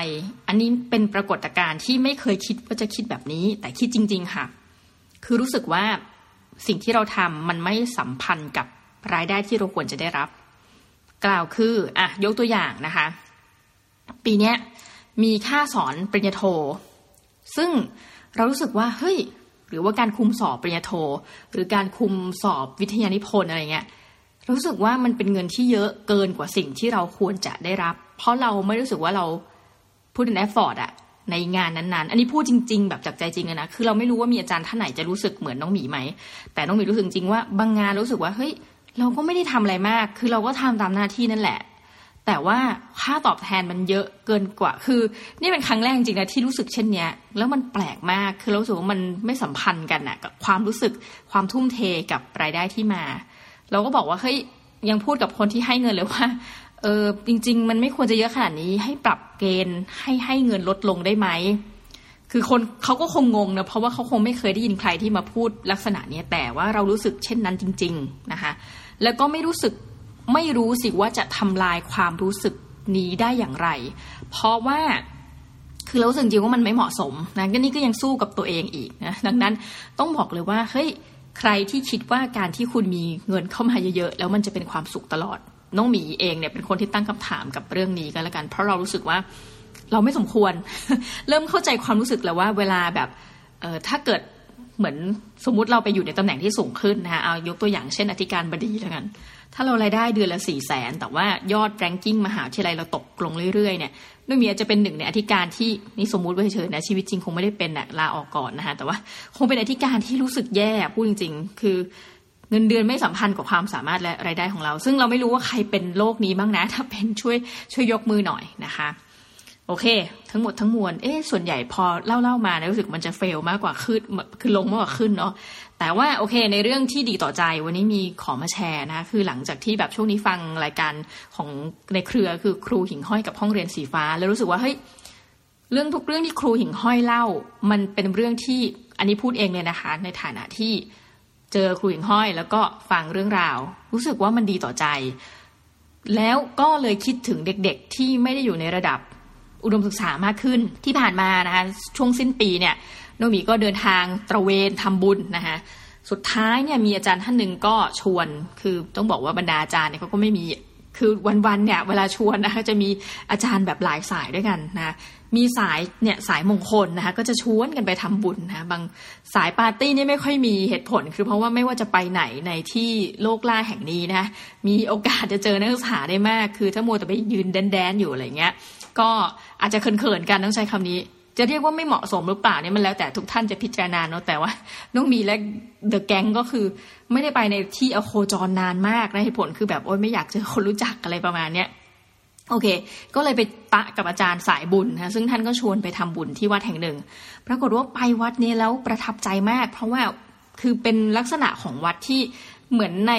อันนี้เป็นปรากฏการณ์ที่ไม่เคยคิดว่าจะคิดแบบนี้ แต่คิดจริง ๆ ค่ะ คือรู้สึกว่าสิ่งที่เราทำมันไม่สัมพันธ์กับรายได้ที่เราควรจะได้รับ กล่าวคืออะยกตัวอย่างนะคะ ปีนี้มีค่าสอนปริญญาโท ซึ่งเรารู้สึกว่าเฮ้ยหรือว่าการคุมสอบปริญญาโท หรือการคุมสอบวิทยานิพนธ์อะไรเงี้ยรู้สึกว่ามันเป็นเงินที่เยอะเกินกว่าสิ่งที่เราควรจะได้รับ เพราะเราไม่รู้สึกว่าเราพูดถึงแอฟฟอร์ดอะในงานนั้นๆ อันนี้พูดจริง ๆ แบบจากใจจริงนะคือเราไม่รู้ว่ามีอาจารย์ท่านไหนจะรู้สึกเหมือนน้องหมีไหม แต่น้องหมีรู้สึกจริงว่าบางงานรู้สึกว่าเฮ้ย เราก็ไม่ได้ทำอะไรมาก คือเราก็ทำตามหน้าที่นั่นแหละ แต่ว่าค่าตอบแทนมันเยอะเกินกว่า คือ นี่เป็นครั้งแรกจริงนะที่รู้สึกเช่นเนี้ย แล้วมันแปลกมาก คือเราสึกว่ามันไม่สัมพันธ์กันอะกับความรู้สึกความทุ่มเทกับรายได้ที่มา เราก็บอกว่าเฮ้ยยังพูดกับคนที่ให้เงินเลยว่าเออจริง ๆ มันไม่ควรจะเยอะขนาดนี้ให้ปรับเกณฑ์ให้ให้เงินลดลงได้ไหมคือคนเขาก็คงงงนะเพราะว่าเขาคงไม่เคยได้ยินใครที่มาพูดลักษณะนี้แต่ว่าเรารู้สึกเช่นนั้นจริง ๆ นะคะ แล้วก็ไม่รู้สึกไม่รู้สิว่าจะทำลายความรู้สึกนี้ได้อย่างไร เพราะว่าคือเราสึกจริงว่ามันไม่เหมาะสมนะก็นี่ก็ยังสู้กับตัวเองอีกนะดังนั้นต้องบอกเลยว่าเฮ้ยใครที่คิดว่าการที่คุณมีเงินเข้ามาเยอะๆแล้วมันจะเป็นความสุขตลอด น้องหมีเองเนี่ยเป็นคนที่ตั้งคำถามกับเรื่องนี้กันแล้วกัน เพราะเรารู้สึกว่าเราไม่สมควร เริ่มเข้าใจความรู้สึกแล้วว่า เวลาแบบเออถ้าเกิด เหมือนสมมุติเราไปอยู่ในตำแหน่งที่สูงขึ้นนะคะเอายกตัวอย่างเช่นอธิการบดีแล้วกัน ถ้าเรารายได้เดือนละสี่แสนแต่ว่ายอดแรงกิ้งมหาวิทยาลัยเราตกลงเรื่อยๆเนี่ยนุ่มีอาจจะเป็นหนึ่งในอธิการที่นี่สมมุติไว้เฉยๆนะชีวิตจริงคงไม่ได้เป็นนะลาออกก่อนนะคะแต่ว่าคงเป็นอธิการที่รู้สึกแย่พูดจริง ๆ คือเงินเดือนไม่สัมพันธ์กับความสามารถและรายได้ของเรา ซึ่งเราไม่รู้ว่าใครเป็นโรคนี้บ้างนะ ถ้าเป็นช่วยช่วยยกมือหน่อยนะคะ โอเค ทั้งหมดทั้งมวลเอ๊ะส่วนใหญ่พอเล่าเล่ามาเนี่ยรู้สึกมันจะเฟลมากกว่าขึ้นคือลงมากกว่าขึ้นเนาะแต่ว่าโอเคในเรื่องที่ดีต่อใจวันนี้มีขอมาแชร์นะคือหลังจากที่แบบช่วงนี้ฟังรายการของในเครือคือครูหิ่งห้อยกับห้องเรียนสีฟ้า แล้วรู้สึกว่าเฮ้ยเรื่องทุกเรื่องที่ครูหิ่งห้อยเล่า มันเป็นเรื่องที่อันนี้พูดเองเลยนะคะ ในฐานะที่เจอครูหิ่งห้อย แล้วก็ฟังเรื่องราว รู้สึกว่ามันดีต่อใจ แล้วก็เลยคิดถึงเด็กๆที่ไม่ได้อยู่ในระดับ อุดมศึกษามากขึ้นที่ผ่านมานะคะช่วงสิ้นปีเนี่ยโนมีก็เดินทางตระเวนทำบุญนะคะสุดท้ายเนี่ยมีอาจารย์ท่านหนึ่งก็ชวนคือต้องบอกว่าบรรดาอาจารย์เนี่ยเขาก็ไม่มีคือวันๆเนี่ยเวลาชวนนะคะจะมีอาจารย์แบบหลายสายด้วยกันนะมีสายเนี่ยสายมงคลนะคะก็จะชวนกันไปทำบุญนะบางสายปาร์ตี้นี่ไม่ค่อยมีเหตุผล คือเพราะว่าไม่ว่าจะไปไหนในที่โลกล่าแห่งนี้นะมีโอกาสจะเจอนักศึกษาได้มาก คือถ้ามัวแต่ไปยืนแดนๆอยู่อะไรเงี้ย ก็อาจจะเขินๆกันต้องใช้คำนี้ จะเรียกว่าไม่เหมาะสมหรือเปล่าเนี่ยมันแล้วแต่ทุกท่านจะพิจารณาเนาะแต่ว่าน้องมีและเดอะแก๊งก็คือไม่ได้ไปในที่อโคจรนานมากนะเหตุผลคือแบบโอ๊ยไม่อยากเจอคนรู้จักอะไรประมาณเนี้ยโอเค ก็เลยไปปะกับอาจารย์สายบุญนะซึ่งท่านก็ชวนไปทำบุญที่วัดแห่งหนึ่ง ปรากฏว่าไปวัดนี้แล้วประทับใจมาก เพราะว่าคือเป็นลักษณะของวัดที่เหมือนใน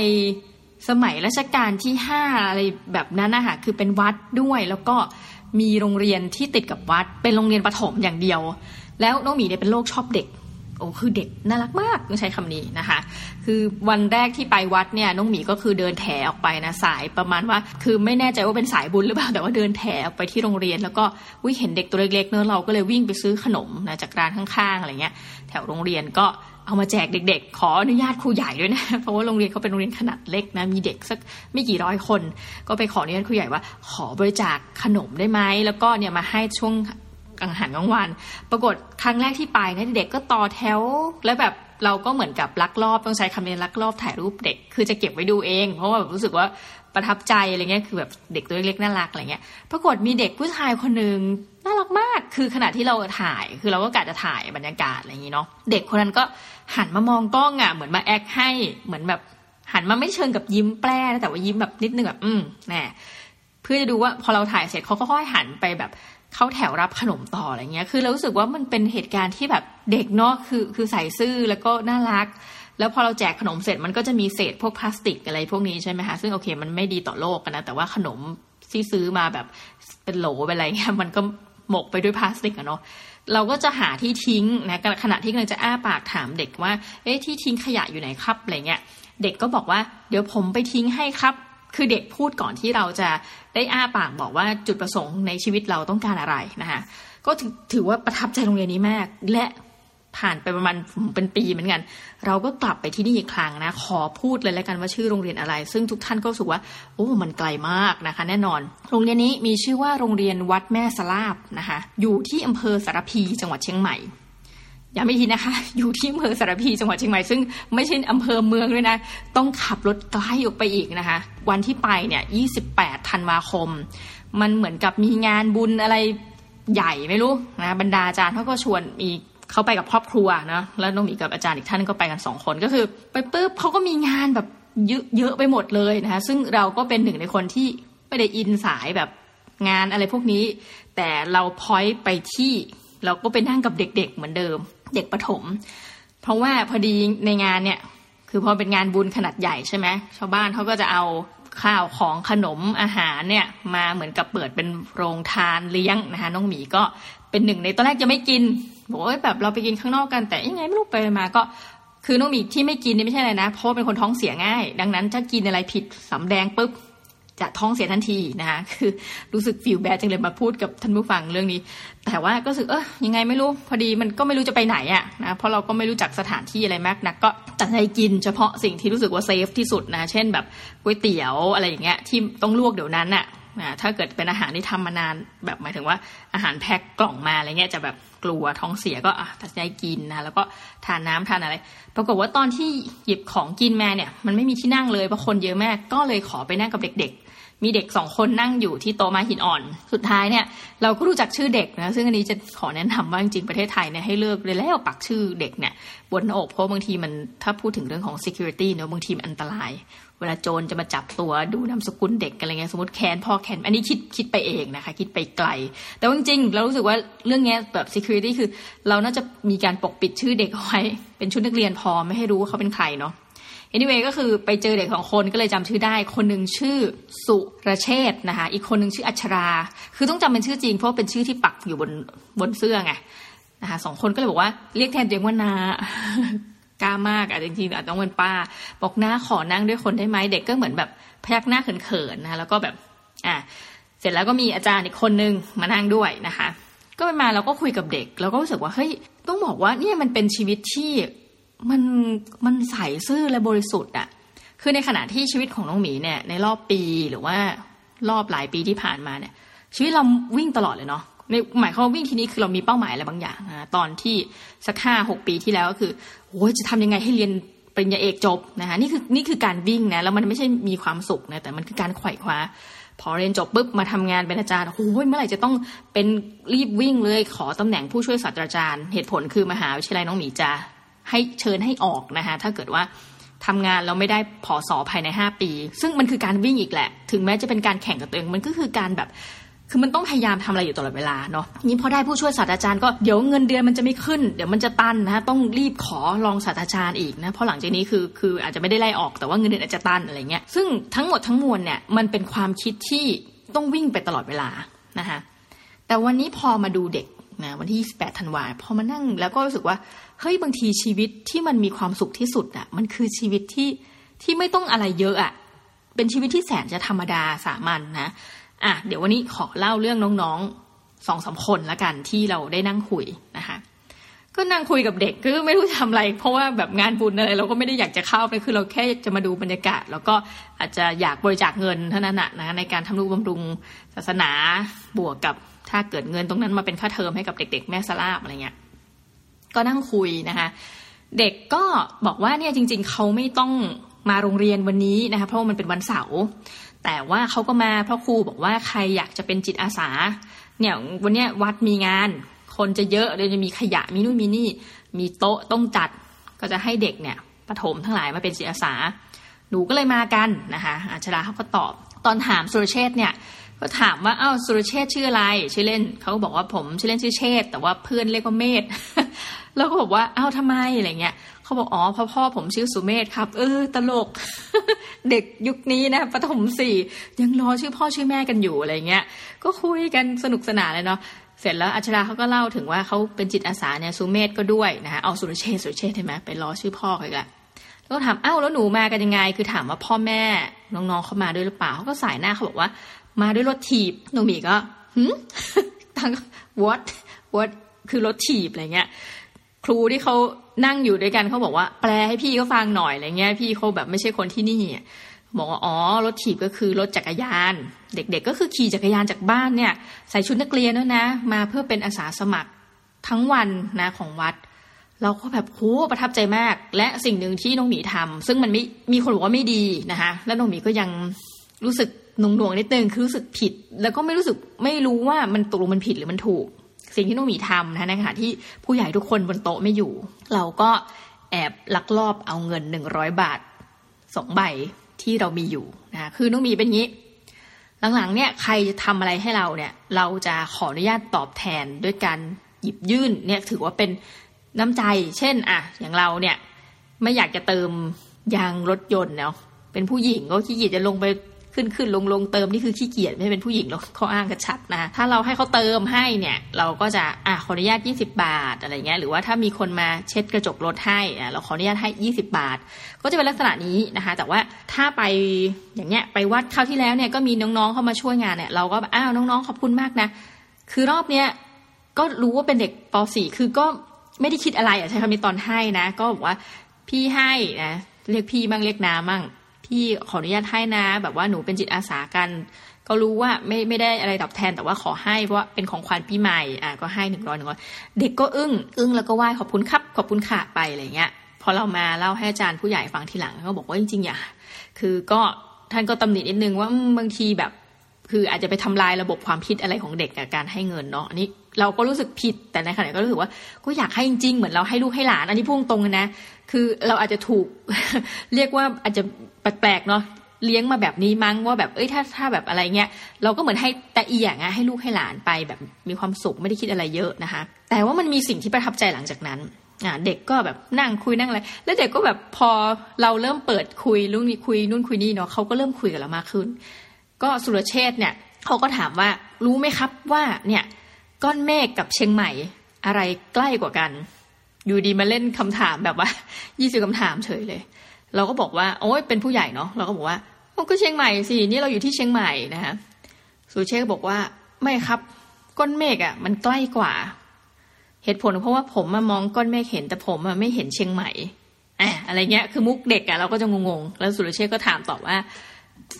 สมัยรัชกาลที่ห้าอะไรแบบนั้นนะคะคือเป็นวัดด้วยแล้วก็ มีโรงเรียนที่ติดกับวัด เป็นโรงเรียนประถมอย่างเดียว แล้วน้องหมีเนี่ยเป็นโรคชอบเด็กโอ้คือเด็กน่ารักมากต้องใช้คำนี้นะคะ คือวันแรกที่ไปวัดเนี่ยน้องหมีก็คือเดินแถออกไปนะสายประมาณว่า คือไม่แน่ใจว่าเป็นสายบุญหรือเปล่าแต่ว่าเดินแถออกไปที่โรงเรียน แล้วก็วิเห็นเด็กตัวเล็กๆเนอะเราก็เลยวิ่งไปซื้อขนมนะจากร้านข้างๆอะไรเงี้ยแถวโรงเรียนก็ เอามาแจกเด็กๆ ขออนุญาตครูใหญ่ด้วยนะ เพราะว่าโรงเรียนเขาเป็นโรงเรียนขนาดเล็กนะ มีเด็กสักไม่กี่ร้อยคน ก็ไปขออนุญาตครูใหญ่ว่า ขอบริจาคขนมได้ไหม แล้วก็เนี่ยมาให้ช่วงอาหารกลางวัน ปรากฏครั้งแรกที่ไปนะเด็กก็ต่อแถว แล้วแบบเราก็เหมือนกับลักลอบต้องใช้คำนี้ลักลอบถ่ายรูปเด็ก คือจะเก็บไว้ดูเอง เพราะว่าแบบรู้สึกว่าประทับใจอะไรเงี้ย คือแบบเด็กตัวเล็กๆน่ารักอะไรเงี้ย ปรากฏมีเด็กผู้ชายคนหนึ่งน่ารักมาก คือขณะที่เราถ่าย คือเราก็กะจะถ่ายบรรยากาศอะไรอย่างงี้เนาะ เด็กคนนั้นก็ หันมามองกล้องอะเหมือนมาแอคให้เหมือนแบบหันมาไม่เชิงกับยิ้มแปร่แต่ว่ายิ้มแบบนิดนึงแบบอืมแน่เพื่อจะดูว่าพอเราถ่ายเสร็จเขาก็ค่อยหันไปแบบเข้าแถวรับขนมต่ออะไรเงี้ย คือเรารู้สึกว่ามันเป็นเหตุการณ์ที่แบบเด็กเนาะคือคือใส่ซื่อแล้วก็น่ารัก แล้วพอเราแจกขนมเสร็จมันก็จะมีเศษพวกพลาสติกอะไรพวกนี้ใช่ไหมคะซึ่งโอเค มันไม่ดีต่อโลกนะแต่ว่าขนมที่ซื้อมาแบบเป็นโหลเป็นอะไรเงี้ยมันก็หมกไปด้วยพลาสติกอะเนาะ เราก็จะหาที่ทิ้งนะขณะที่กำลังจะอ้าปากถามเด็กว่า เอ๊ะที่ทิ้งขยะอยู่ไหนครับอะไรเงี้ยเด็กก็บอกว่า เดี๋ยวผมไปทิ้งให้ครับ คือเด็กพูดก่อนที่เราจะได้อ้าปากบอกว่าจุดประสงค์ในชีวิตเราต้องการอะไรนะคะก็ถือว่าประทับใจโรงเรียนนี้มาก และ ผ่านไปประมาณเป็นปีเหมือนกัน เราก็กลับไปที่นี่อีกครั้งนะ ขอพูดเลยแล้วกันว่าชื่อโรงเรียนอะไร ซึ่งทุกท่านก็รู้สึกว่า โอ้มันไกลมากนะคะ แน่นอน โรงเรียนนี้มีชื่อว่าโรงเรียนวัดแม่สลาบนะคะ อยู่ที่อำเภอสารพีจังหวัดเชียงใหม่ย้ำอีกทีนะคะ อยู่ที่อำเภอสารพีจังหวัดเชียงใหม่ซึ่งไม่ใช่อำเภอเมืองด้วยนะ ต้องขับรถไกลออกไปอีกนะคะ วันที่ไปเนี่ย 28 ธันวาคม มันเหมือนกับมีงานบุญอะไรใหญ่ไม่รู้นะบรรดาอาจารย์เขาก็ชวนมี เขาไปกับครอบครัวนะแล้วน้องหมีกับอาจารย์อีกท่านก็ไปกันสองคนก็คือ ไปปุ๊บเขาก็มีงานแบบเยอะเยอะไปหมดเลยนะคะซึ่งเราก็เป็นหนึ่งในคนที่ไม่ได้อินสายแบบงานอะไรพวกนี้ แต่เราพอยไปที่เราก็ไปนั่งกับเด็ก ๆ เหมือนเดิม เด็กประถม เพราะว่าพอดีในงานเนี่ย คือพอเป็นงานบุญขนาดใหญ่ใช่ไหมชาวบ้านเขาก็จะเอาข้าวของขนมอาหารเนี่ย มาเหมือนกับเปิดเป็นโรงทานเลี้ยงนะคะน้องหมีก็เป็นหนึ่งในตอนแรกจะไม่กิน บอกว่าแบบเราไปกินข้างนอกกันแต่ยังไงไม่รู้ไปมาก็คือน้องมีที่ไม่กินนี่ไม่ใช่อะไรนะเพราะเป็นคนท้องเสียง่าย ดังนั้นถ้ากินอะไรผิดสำแดงปุ๊บจะท้องเสียทันทีนะคะคือรู้สึก feel bad จังเลยมาพูดกับท่านผู้ฟังเรื่องนี้ แต่ว่าก็รู้สึกเออยังไงไม่รู้พอดีมันก็ไม่รู้จะไปไหนอะนะเพราะเราก็ไม่รู้จักสถานที่อะไรมากนักก็ตัดใจกินเฉพาะสิ่งที่รู้สึกว่า safe ที่สุดนะเช่นแบบก๋วยเตี๋ยวอะไรอย่างเงี้ยที่ต้องลวกเดี๋ยวนั้นอะนะถ้าเกิดเป็นอาหารที่ทำมานานแบบหมายถึงว่าอาหารแพ็คกล่องมาอะไรเงี้ยจะแบบ กลัวท้องเสียก็อะตัดใจกินนะแล้วก็ทานน้ำทานอะไร ปรากฏว่าตอนที่หยิบของกินมาเนี่ย มันไม่มีที่นั่งเลยเพราะคนเยอะมากก็เลยขอไปนั่งกับเด็กๆ มีเด็กสองคนนั่งอยู่ที่โต๊ะม้าหินอ่อน สุดท้ายเนี่ยเราก็รู้จักชื่อเด็กนะซึ่งอันนี้จะขอแนะนำว่าจริงๆประเทศไทยเนี่ยให้เลิกเลยแล้วปักชื่อเด็กเนี่ยบนอกเพราะบางทีมันถ้าพูดถึงเรื่องของ security เนอะบางทีมันอันตราย เวลาโจรจะมาจับตัวดูนามสกุลเด็กอะไรเงี้ยสมมติแคนพ่อแคนอันนี้คิดคิดไปเองนะคะ คิดไปไกล แต่ว่าจริงๆเรารู้สึกว่าเรื่องเนี้ยแบบ security คือ เราน่าจะมีการปกปิดชื่อเด็กเอาไว้ เป็นชุดนักเรียนพอไม่ให้รู้ว่าเขาเป็นใครเนาะ anyway ก็คือไปเจอเด็กสองคนก็เลยจำชื่อได้ คนหนึ่งชื่อสุรเชษฐ์นะคะ อีกคนหนึ่งชื่ออัชรา คือต้องจำเป็นชื่อจริงเพราะเป็นชื่อที่ปักอยู่บนบนเสื้อไงนะคะสองคนก็เลยบอกว่าเรียกแทนตัวเองว่านา กล้ามากอะจริงๆอาจต้องเป็นป้า บอกน้าขอนั่งด้วยคนได้ไหมเด็กก็เหมือนแบบพยักหน้าเขินๆนะแล้วก็แบบอะเสร็จแล้วก็มีอาจารย์อีกคนนึงมานั่งด้วยนะคะ ก็ไปมาเราก็คุยกับเด็กแล้วก็รู้สึกว่าเฮ้ยต้องบอกว่าเนี่ยมันเป็นชีวิตที่มันมันใสซื่อและบริสุทธิ์อะคือในขณะที่ชีวิตของน้องหมีเนี่ยในรอบปีหรือว่ารอบหลายปีที่ผ่านมาเนี่ย ชีวิตเราวิ่งตลอดเลยเนาะในหมายความว่าวิ่งทีนี้คือเรามีเป้าหมายอะไรบางอย่างนะตอนที่สักห้าหกปีที่แล้วก็คือ โอ้ยจะทำยังไงให้เรียนปริญญาเอกจบนะคะนี่คือนี่คือการวิ่งนะแล้วมันไม่ใช่มีความสุขนะแต่มันคือการไขว่คว้า พอเรียนจบปุ๊บมาทำงานเป็นอาจารย์โอ้ยเมื่อไหร่จะต้องเป็นรีบวิ่งเลยขอตำแหน่งผู้ช่วยศาสตราจารย์ เหตุผลคือมหาวิทยาลัยน้องหมีจะให้เชิญให้ออกนะคะถ้าเกิดว่าทำงานเราไม่ได้ผอสอภายในห้าปี ซึ่งมันคือการวิ่งอีกแหละ ถึงแม้จะเป็นการแข่งกับตัวเองมันก็คือการแบบ คือมันต้องพยายามทำอะไรอยู่ตลอดเวลาเนาะนี่พอได้ผู้ช่วยศาสตราจารย์ก็เดี๋ยวเงินเดือนมันจะไม่ขึ้น เดี๋ยวมันจะตันนะต้องรีบขอรองศาสตราจารย์อีกนะเพราะหลังจากนี้คือคืออาจจะไม่ได้ไล่ออกแต่ว่าเงินเดือนอาจจะตันอะไรเงี้ยซึ่งทั้งหมดทั้งมวลเนี่ยมันเป็นความคิดที่ต้องวิ่งไปตลอดเวลานะคะแต่วันนี้พอมาดูเด็กนะวันที่ 28 ธันวาพอมานั่งแล้วก็รู้สึกว่าเฮ้ยบางทีชีวิตที่มันมีความสุขที่สุดอะ่ะมันคือชีวิตที่ที่ไม่ต้องอะไรเยอะอะ่ะเป็นชีวิตที่แสนจะธรรมดาสามัญนนะ อะเดี๋ยววันนี้ขอเล่าเรื่องน้องๆสองสาคนละกันที่เราได้นั่งคุยนะคะก็นั่งคุยกับเด็กก็ไม่รู้ทำอะไร เพราะว่าแบบงานบุญอะไรเราก็ไม่ได้อยากจะเข้าไปคือเราแค่จะมาดูบรรยากาศ แล้วก็อาจจะอยากบริจาคเงินเท่านั้นนะในการทำนุบำรุงศาสนาบวกกับถ้าเกิดเงินตรงนั้นมาเป็นค่าเทอมให้กับเด็ก ๆ แม่สลาบอะไรเงี้ยก็นั่งคุยนะคะเด็กก็บอกว่าเนี่ยจริง ๆเขาไม่ต้องมาโรงเรียนวันนี้นะคะเพราะว่ามันเป็นวันเสาร์ แต่ว่าเขาก็มาเพราะครูบอกว่าใครอยากจะเป็นจิตอาสา เนี่ยวันนี้วัดมีงาน คนจะเยอะเลยจะมีขยะมีนู่นมีนี่ มีโต๊ะต้องจัดก็จะให้เด็กเนี่ยปฐมทั้งหลายมาเป็นจิตอาสา หนูก็เลยมากันนะคะอาชราเขาก็ตอบ ตอนถามสุรเชษเนี่ยก็ถามว่าอ้าวสุรเชษชื่ออะไรชื่อเล่นเขาบอกว่าผมชื่อเล่นชื่อเชษแต่ว่าเพื่อนเรียกว่าเมธแล้วก็บอกว่าอ้าวทำไมอะไรเงี้ย เขาบอกอ๋อพ่อพ่อผมชื่อสุเมธครับ เออ ตลก เด็กยุคนี้นะปฐมสี่ยังรอชื่อพ่อชื่อแม่กันอยู่อะไรเงี้ย ก็คุยกันสนุกสนานเลยเนาะเสร็จแล้วอัชราเขาก็เล่าถึงว่าเขาเป็นจิตอาสาเนี่ยสุเมธก็ด้วยนะคะเอาสุรเชษสุรเชษใช่ไหมไปรอชื่อพ่อเขาอีกละแล้วก็ถามอ้าวแล้วหนูมากันยังไง คือถามว่าพ่อแม่น้องๆเขามาด้วยหรือเปล่าเขาก็สายหน้าเขาบอกว่า มาด้วยรถถีบหนูมีก็หืมทั้ง what what คือรถถีบอะไรเงี้ย ครูที่เขา นั่งอยู่ด้วยกันเขาบอกว่า แปลให้พี่เขาฟังหน่อยอะไรเงี้ย พี่เขาแบบไม่ใช่คนที่นี่บอกว่าอ๋อรถถีบก็คือรถจักรยาน เด็กๆ ก็คือขี่จักรยานจากบ้านเนี่ย ใส่ชุดนักเรียนด้วยนะ มาเพื่อเป็นอาสาสมัครทั้งวันนะของวัด เราก็แบบโหประทับใจมาก และสิ่งหนึ่งที่น้องหมีทำซึ่งมันไม่มีคนบอกว่าไม่ดีนะคะแล้วน้องหมีก็ยังรู้สึกหน่วงๆนิดนึงคือรู้สึกผิด แล้วก็ไม่รู้สึกไม่รู้ว่ามันตกลงมันผิดหรือมันถูก สิ่งที่น้องหมีทำนะในขณะที่ผู้ใหญ่ทุกคนบนโต๊ะไม่อยู่ เราก็แอบลักลอบเอาเงินหนึ่งร้อยบาทสองใบที่เรามีอยู่นะคือน้องหมีเป็นงี้ หลังๆเนี่ยใครจะทำอะไรให้เราเนี่ย เราจะขออนุญาตตอบแทนด้วยการหยิบยื่นเนี่ยถือว่าเป็นน้ำใจ เช่นอะอย่างเราเนี่ย ไม่อยากจะเติมยางรถยนต์เนาะเป็นผู้หญิงก็ขี้เกียจจะลงไป ขึ้นขึ้นลงลงเติมนี่คือขี้เกียจไม่เป็นผู้หญิงหรอกเขาอ้างกันชัดนะถ้าเราให้เขาเติมให้เนี่ยเราก็จะอะขออนุญาต 20 บาทอะไรเงี้ยหรือว่าถ้ามีคนมาเช็ดกระจกรถให้อะเราขออนุญาตให้ 20 บาท ก็จะเป็นลักษณะนี้นะคะ แต่ว่าถ้าไปอย่างเงี้ยไปวัดคราวที่แล้วเนี่ยก็มีน้องๆเข้ามาช่วยงานเนี่ยเราก็อ้าวน้องๆขอบคุณมากนะ คือรอบเนี้ยก็รู้ว่าเป็นเด็กป .4 คือก็ไม่ได้คิดอะไรอะใช้คำนี้ตอนให้นะ ก็บอกว่าพี่ให้นะเรียกพี่บ้างเรียกน้าบ้าง พี่ขออนุญาตให้นะ แบบว่าหนูเป็นจิตอาสากัน ก็รู้ว่าไม่ไม่ได้อะไรตอบแทนแต่ว่าขอให้เพราะว่าเป็นของขวัญปีใหม่อะก็ให้หนึ่งร้อยหนึ่งร้อยเด็กก็อึ้งอึ้งแล้วก็ไหว้ขอบคุณครับขอบคุณค่ะไปอะไรเงี้ยพอเรามาเล่าให้อาจารย์ผู้ใหญ่ฟังทีหลังก็บอกว่าจริงๆอย่าคือก็ท่านก็ตำหนินิดนึงว่าบางทีแบบ คืออาจจะไปทำลายระบบความคิดอะไรของเด็กกับการให้เงินเนาะอันนี้ เราก็รู้สึกผิดแต่ในขณะก็รู้สึกว่าก็อยากให้จริงๆเหมือนเราให้ลูกให้หลานอันนี้พุ่งตรงนะ คือเราอาจจะถูก เรียกว่าอาจจะแปลกๆเนาะเลี้ยงมาแบบนี้มั้งว่าแบบเอ้ยถ้าถ้าแบบอะไรเงี้ยเราก็เหมือนให้แต่อีอย่างอะให้ลูกให้หลานไปแบบมีความสุขไม่ได้คิดอะไรเยอะนะคะ แต่ว่ามันมีสิ่งที่ประทับใจหลังจากนั้นอ่าเด็กก็แบบนั่งคุยนั่งอะไร แล้วเด็กก็แบบพอเราเริ่มเปิดคุยรุ่นนี้คุยนู่นคุยนี่เนาะเขาก็เริ่มคุยกับเรามากขึ้น ก็สุรเชษเนี่ยเขาก็ถามว่ารู้ไหมครับว่าเนี่ย ก้อนเมฆกับเชียงใหม่อะไรใกล้กว่ากัน อยู่ดีมาเล่นคำถามแบบว่ายี่สิบคำถามเฉยเลย เราก็บอกว่า โอ้ยเป็นผู้ใหญ่เนาะเราก็บอกว่าก็เชียงใหม่สินี่เราอยู่ที่เชียงใหม่นะคะสุเชษบอกว่าไม่ครับ ก้อนเมฆอะ มันใกล้กว่า เหตุผลเพราะว่าผมมามองก้อนเมฆเห็นแต่ผมไม่เห็นเชียงใหม่อะอะไรเงี้ยคือมุกเด็กอะเราก็จะงงๆแล้วสุรเชษก็ถามตอบว่า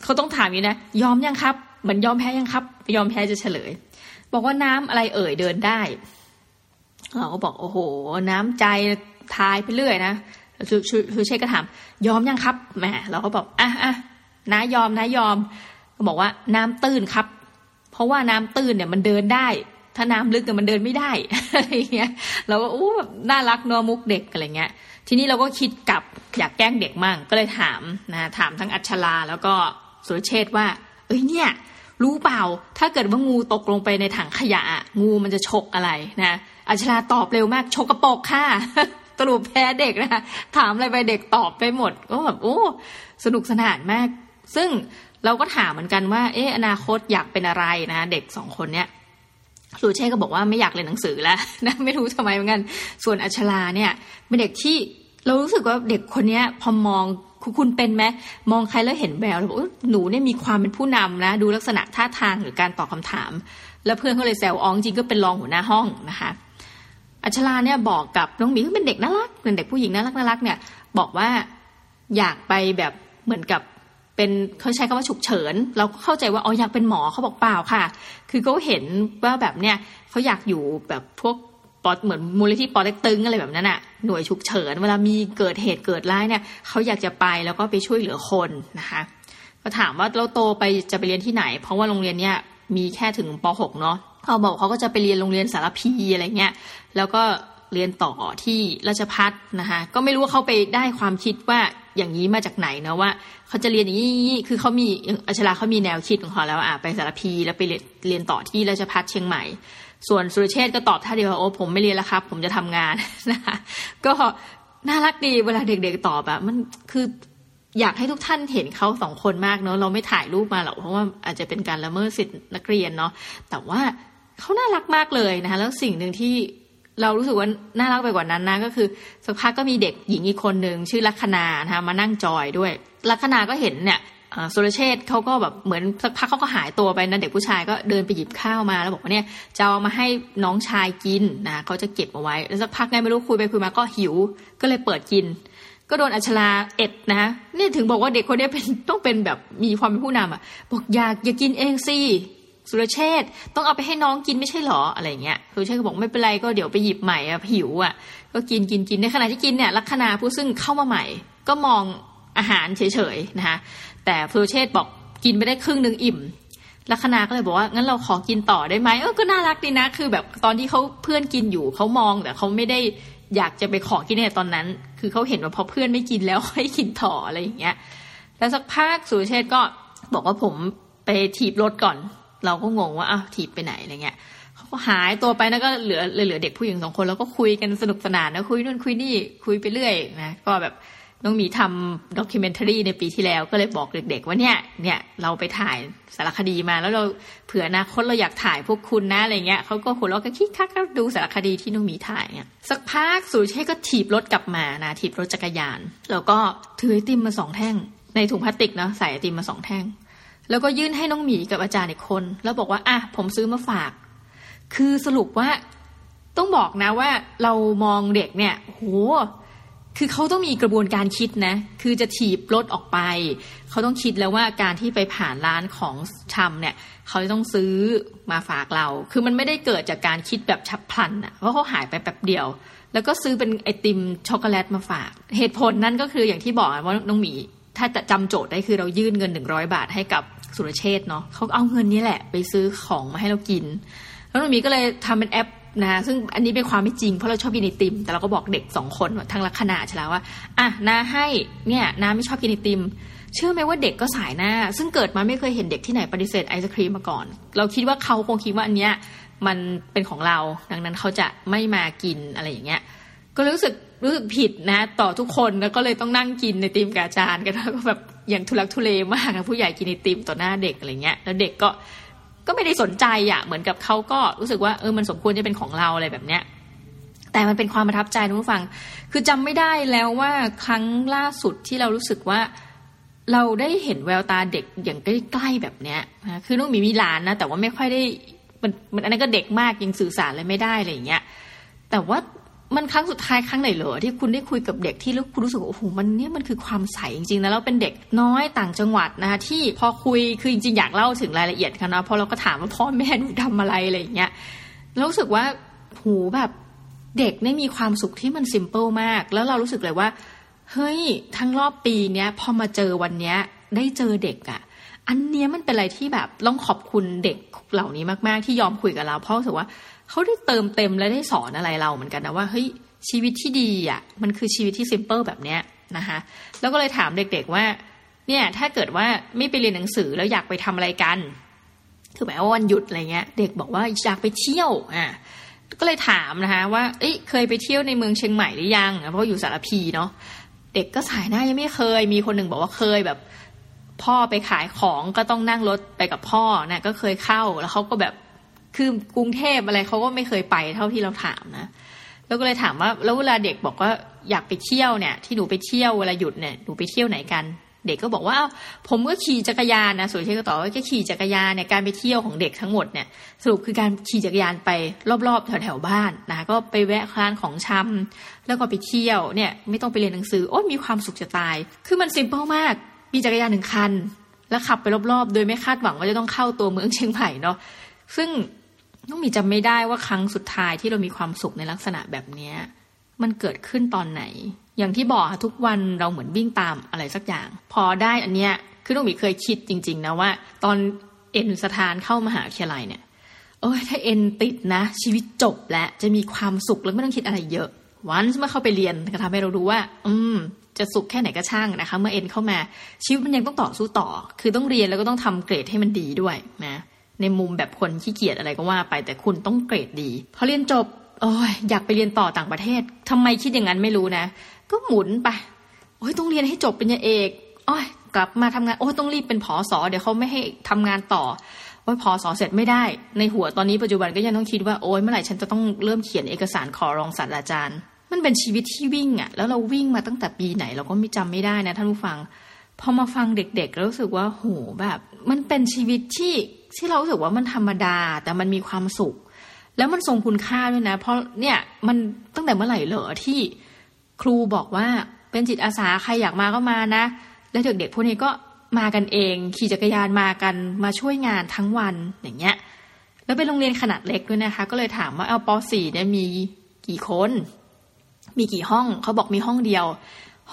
เขาต้องถามอย่างนี้นะยอมยังครับ เหมือนยอมแพ้ยังครับ ยอมแพ้จะเฉลย บอกว่าน้ำอะไรเอ่ยเดินได้ เราก็บอกโอ้โห น้ำใจทายไปเรื่อยนะชูชูเชษก็ถามยอมยังครับแหมเราก็บอกอะอะนายอมนายอมก็บอกว่าน้ำตื้นครับ เพราะว่าน้ำตื้นเนี่ยมันเดินได้ ถ้าน้ำลึกเนี่ยมันเดินไม่ได้อะไรเงี้ย เราก็โอ้แบบน่ารักนัวมุกเด็กอะไรเงี้ย ทีนี้เราก็คิดกลับอยากแกล้งเด็กมั่งก็เลยถามนะถามทั้งอัชลาแล้วก็สุรเชษว่า เอ้ยเนี่ย รู้เปล่า ถ้าเกิดว่างูตกลงไปในถังขยะ งูมันจะชกอะไรนะอัชลาตอบเร็วมากชกกระปกค่ะสรุปแพ้เด็กนะถามอะไรไปเด็กตอบไปหมดก็แบบโอ้สนุกสนานมาก ซึ่งเราก็ถามเหมือนกันว่า เอออนาคตอยากเป็นอะไรนะเด็กสองคนเนี้ยสุเช่ก็บอกว่าไม่อยากเรียนหนังสือแล้วนะไม่รู้ทำไมเหมือนกัน ส่วนอัชลาเนี่ยเป็นเด็กที่เรารู้สึกว่าเด็กคนนี้พอมอง คุณเป็นไหมมองใครแล้วเห็นแววแล้วบอกหนูเนี่ยมีความเป็นผู้นำนะ ดูลักษณะท่าทางหรือการตอบคาถาม แล้วเพื่อนเขาเลยแซวอ๋องจริงก็เป็นรองหัวหน้าห้องนะคะอัชลาเนี่ยบอกกับน้องหมีเป็นเด็กน่ารักเป็นเด็กผู้หญิงน่ารักน่ารักเนี่ย บอกว่าอยากไปแบบเหมือนกับเป็นเขาใช้คำว่าฉุกเฉิน เราก็เข้าใจว่าอ๋ออยากเป็นหมอเขาบอกเปล่าค่ะ คือเขาเห็นว่าแบบเนี่ยเขาอยากอยู่แบบพวก ปอเหมือนมูลนิธิปอเต็กตึงอะไรแบบนั้นอะหน่วยฉุกเฉินเวลามีเกิดเหตุเกิดร้ายเนี่ยเขาอยากจะไปแล้วก็ไปช่วยเหลือคนนะคะก็ถามว่าเราโตไปจะไปเรียนที่ไหน เพราะว่าโรงเรียนเนี่ยมีแค่ถึงป .6 เนาะเขาบอกเขาก็จะไปเรียนโรงเรียนสารพีอะไรเงี้ยแล้วก็เรียนต่อที่ราชพัฒนะคะก็ไม่รู้ว่าเขาไปได้ความคิดว่าอย่างนี้มาจากไหนนะว่าเขาจะเรียนอย่างนี้คือเขามีอัชราเขามีแนวคิดของเขาแล้วอะไปสารพีแล้วไปเรียนเรียนต่อที่ราชพัฒเชียงใหม่ ส่วนสุรเชษก็ตอบท่าเดียวโอ้ผมไม่เรียนแล้วครับ ผมจะทำงานนะคะก็น่ารักดีเวลาเด็กๆตอบแบบมันคืออยากให้ทุกท่านเห็นเขาสองคนมากเนาะเราไม่ถ่ายรูปมาหรอกเพราะว่าอาจจะเป็นการละเมิดสิทธินักเรียนเนาะแต่ว่าเขาน่ารักมากเลยนะคะแล้วสิ่งหนึ่งที่เรารู้สึกว่าน่ารักไปกว่านั้นนะก็คือสักพักก็มีเด็กหญิงอีกคนหนึ่งชื่อลัคนานะคะมานั่งจอยด้วยลัคนาก็เห็นเนี่ย สุรเชษเขาก็แบบเหมือนสักพักเขาก็หายตัวไปนะเด็กผู้ชายก็เดินไปหยิบข้าวมาแล้วบอกว่าเนี่ยจะเอามาให้น้องชายกินนะเขาจะเก็บเอาไว้ แล้วสักพักไงไม่รู้คุยไปคุยมาก็หิว ก็เลยเปิดกิน ก็โดนอัชลาเอ็ดนะนี่ถึงบอกว่าเด็กคนนี้เป็นต้องเป็นแบบมีความเป็นผู้นำอะบอกอยากอย่ากินเองสิสุรเชษต้องเอาไปให้น้องกินไม่ใช่หรออะไรเงี้ยสุรเชษก็บอกไม่เป็นไรก็เดี๋ยวไปหยิบใหม่อะหิวอะก็กินกินกินในขณะที่กินเนี่ยลัคนาผู้ซึ่งเข้ามาใหม่ ก็มองอาหารเฉยๆนะคะ แต่สุรเชษบอกกินไปได้ครึ่งหนึ่งอิ่มลัคนาก็เลยบอกว่างั้นเราขอกินต่อได้ไหมเออก็น่ารักดีนะ คือแบบตอนที่เขาเพื่อนกินอยู่เขามองแต่เขาไม่ได้อยากจะไปขอกินในตอนนั้น คือเขาเห็นว่าพอเพื่อนไม่กินแล้วให้กินต่ออะไรอย่างเงี้ยแล้วสักพักสุรเชษก็บอกว่าผมไปถีบรถก่อน เราก็งงว่าอ้าวถีบไปไหนอะไรเงี้ยเขาก็หายตัวไปแล้วก็เหลือเหลือเด็กผู้หญิงสองคนแล้วก็คุยกันสนุกสนานนะคุยนู่นคุยนี่คุยไปเรื่อยนะก็แบบ น้องมีทำด็อกิเมนทารีในปีที่แล้วก็เลยบอกเด็กๆว่าเนี่ยเนี่ยเราไปถ่ายสารคดีมา แล้วเราเผื่อนะคนเราอยากถ่ายพวกคุณนะอะไรเงี้ยเขาก็หัวเราะก็คิกคักก็ดูสารคดีที่น้องมีถ่ายเนี่ยสักพักสุเช่ก็ถีบรถกลับมานะถีบรถจักรยาน แล้วก็ถือไอติมมาสองแท่ง ในถุงพลาสติกเนาะใส่ไอติมมาสองแท่ง แล้วก็ยื่นให้น้องหมีกับอาจารย์อีกคน แล้วบอกว่าอะผมซื้อมาฝาก คือสรุปว่าต้องบอกนะว่าเรามองเด็กเนี่ยโห คือเขาต้องมีกระบวนการคิดนะ คือจะถีบรถออกไป เขาต้องคิดแล้วว่าการที่ไปผ่านร้านของชำเนี่ย เขาจะต้องซื้อมาฝากเรา คือมันไม่ได้เกิดจากการคิดแบบฉับพลันอะเพราะเขาหายไปแป๊บเดียว แล้วก็ซื้อเป็นไอติมช็อกโกแลตมาฝาก เหตุผลนั่นก็คืออย่างที่บอกว่าน้องหมี ถ้าจะจำโจทย์ได้คือเรายื่นเงินหนึ่งร้อยบาทให้กับสุรเชษเนาะเขาเอาเงินนี้แหละ ไปซื้อของมาให้เรากิน แล้วน้องหมีก็เลยทำเป็นแอป นะซึ่งอันนี้เป็นความไม่จริงเพราะเราชอบกินไอติม แต่เราก็บอกเด็กสองคนทั้งลักษณะใช่แล้วว่าอะนาให้เนี่ยนาไม่ชอบกินไอติม เชื่อไหมว่าเด็กก็สายหน้า ซึ่งเกิดมาไม่เคยเห็นเด็กที่ไหนปฏิเสธไอศครีมมาก่อน เราคิดว่าเขาคงคิดว่าอันเนี้ยมันเป็นของเรา ดังนั้นเขาจะไม่มากินอะไรอย่างเงี้ย ก็รู้สึกรู้สึกผิดนะ ต่อทุกคนแล้วก็เลยต้องนั่งกินในติมกับอาจารย์กันแล้วก็แบบอย่างทุลักทุเลมากผู้ใหญ่กินไอติมต่อหน้าเด็กอะไรเงี้ยแล้วเด็กก็ ก็ไม่ได้สนใจอะ่ะเหมือนกับเขาก็รู้สึกว่าเออมันสมควรจะเป็นของเราอะไรแบบเนี้ยแต่มันเป็นความประทับใจนะผู้ฟังคือจำไม่ได้แล้วว่าครั้งล่าสุดที่เรารู้สึกว่าเราได้เห็นแววตาเด็กอย่างใกล้ๆแบบเนี้ยนะคือน้องมีมีหลานนะแต่ว่าไม่ค่อยได้มันมันอันนั้นก็เด็กมากยังสื่อสารอะไรไม่ได้อะไรอย่างเงี้ยแต่ว่า มันครั้งสุดท้ายครั้งไหนเหรอที่คุณได้คุยกับเด็กที่แล้วคุณรู้สึกว่าโอ้โหมันเนี่ยมันคือความใสจริงๆนะแล้วเป็นเด็กน้อยต่างจังหวัดนะคะที่พอคุยคือจริงๆอยากเล่าถึงรายละเอียดกันนะพอเราก็ถามว่าพ่อแม่หนูทำอะไรอะไรอย่างเงี้ยแล้วรู้สึกว่าหูแบบเด็กเนี่ยมีความสุขที่มันซิมเปิลมาก แล้วเรารู้สึกเลยว่า เฮ้ย ทั้งรอบปีเนี้ยพอมาเจอวันเนี้ยได้เจอเด็กอะ่ะ อันเนี้ยมันเป็นอะไรที่แบบต้องขอบคุณเด็กเหล่านี้มากๆ ที่ยอมคุยกับเรา เพราะรู้สึกว่า เขาได้เติมเต็มและได้สอนอะไรเราเหมือนกันนะว่าเฮ้ยชีวิตที่ดีอะมันคือชีวิตที่ซิมเปิลแบบเนี้ยนะคะแล้วก็เลยถามเด็กๆว่าเนี่ยถ้าเกิดว่าไม่ไปเรียนหนังสือแล้วอยากไปทำอะไรกันคือแบบว่าวันหยุดอะไรเงี้ย เด็กบอกว่าอยากไปเที่ยวอะก็เลยถามนะคะว่าเอ้ยเคยไปเที่ยวในเมืองเชียงใหม่หรือยังเพราะอยู่สารพีเนาะเด็กก็สายหน้ายังไม่เคย มีคนหนึ่งบอกว่าเคยแบบพ่อไปขายของก็ต้องนั่งรถไปกับพ่อนะก็เคยเข้าแล้วเขาก็แบบ คือกรุงเทพอะไรเขาก็ไม่เคยไปเท่าที่เราถามนะแล้วก็เลยถามว่าแล้วเวลาเด็กบอกว่าอยากไปเที่ยวเนี่ย ที่หนูไปเที่ยวเวลาหยุดเนี่ยหนูไปเที่ยวไหนกัน เด็กก็บอกว่าผมก็ขี่จักรยานนะสุรเชษก็ตอบว่าแค่ขี่จักรยานเนี่ยการไปเที่ยวของเด็กทั้งหมดเนี่ยสรุปคือการขี่จักรยานไปรอบๆ แถวๆบ้านนะก็ไปแวะร้านของชำแล้วก็ไปเที่ยวเนี่ย ไม่ต้องไปเรียนหนังสือโอ้มีความสุขจะตาย คือมันซิมเปิลมาก มีจักรยานหนึ่งคัน แล้วขับไปรอบๆ โดยไม่คาดหวังว่าจะต้องเข้าตัวเมืองเชียงใหม่เนาะซึ่ง น้องมีจำไม่ได้ว่าครั้งสุดท้ายที่เรามีความสุขในลักษณะแบบเนี้มันเกิดขึ้นตอนไหน อย่างที่บอกทุกวันเราเหมือนวิ่งตามอะไรสักอย่าง พอได้อันเนี้ยคือน้องมีเคยคิดจริง ๆ นะว่า ตอนเอ็นสถานเข้ามหาวิทยาลัยเนี่ยโอ้ยถ้าเอ็นติดนะ ชีวิตจบและจะมีความสุขแล้วไม่ต้องคิดอะไรเยอะวันเมื่อเข้าไปเรียนก็ทำให้เรารู้ว่า อืม จะสุขแค่ไหนก็ช่างนะคะ เมื่อเอ็นเข้ามาชีวิตมันยังต้องต่อสู้ต่อ คือต้องเรียนแล้วก็ต้องทำเกรดให้มันดีด้วยนะ ในมุมแบบคนขี้เกียจอะไรก็ว่าไปแต่คุณต้องเกรดดีพอเรียนจบโอ้ยอยากไปเรียนต่อต่างประเทศทำไมคิดอย่างนั้นไม่รู้นะ ก็หมุนไปโอ้ยต้องเรียนให้จบเป็นยาเอกโอ้ยกลับมาทำงานโอ้ยต้องรีบเป็นผอสอเดี๋ยวเขาไม่ให้ทำงานต่อโอ้ยผอสอเสร็จไม่ได้ ในหัวตอนนี้ปัจจุบันก็ยังต้องคิดว่าโอ้ยเมื่อไหร่ฉันจะต้องเริ่มเขียนเอกสารขอรองศาสตราจารย์ มันเป็นชีวิตที่วิ่งอะ่ะ แล้วเราวิ่งมาตั้งแต่ปีไหนเราก็ไม่จำไม่ได้นะท่านผู้ฟังพอมาฟังเด็กๆแล้วรู้สึกว่าโหแบบ มันเป็นชีวิตที่ ที่เรารู้สึกว่ามันธรรมดาแต่มันมีความสุข แล้วมันทรงคุณค่าด้วยนะ เพราะเนี่ยมันตั้งแต่เมื่อไหร่เหรอที่ครูบอกว่าเป็นจิตอาสาใครอยากมาก็มานะ แล้วเด็กๆพวกนี้ก็มากันเอง ขี่จักรยานมากันมาช่วยงานทั้งวันอย่างเงี้ย แล้วเป็นโรงเรียนขนาดเล็กด้วยนะคะ ก็เลยถามว่าเอาป .4 เนี่ยมีกี่คน มีกี่ห้องเขาบอกมีห้องเดียว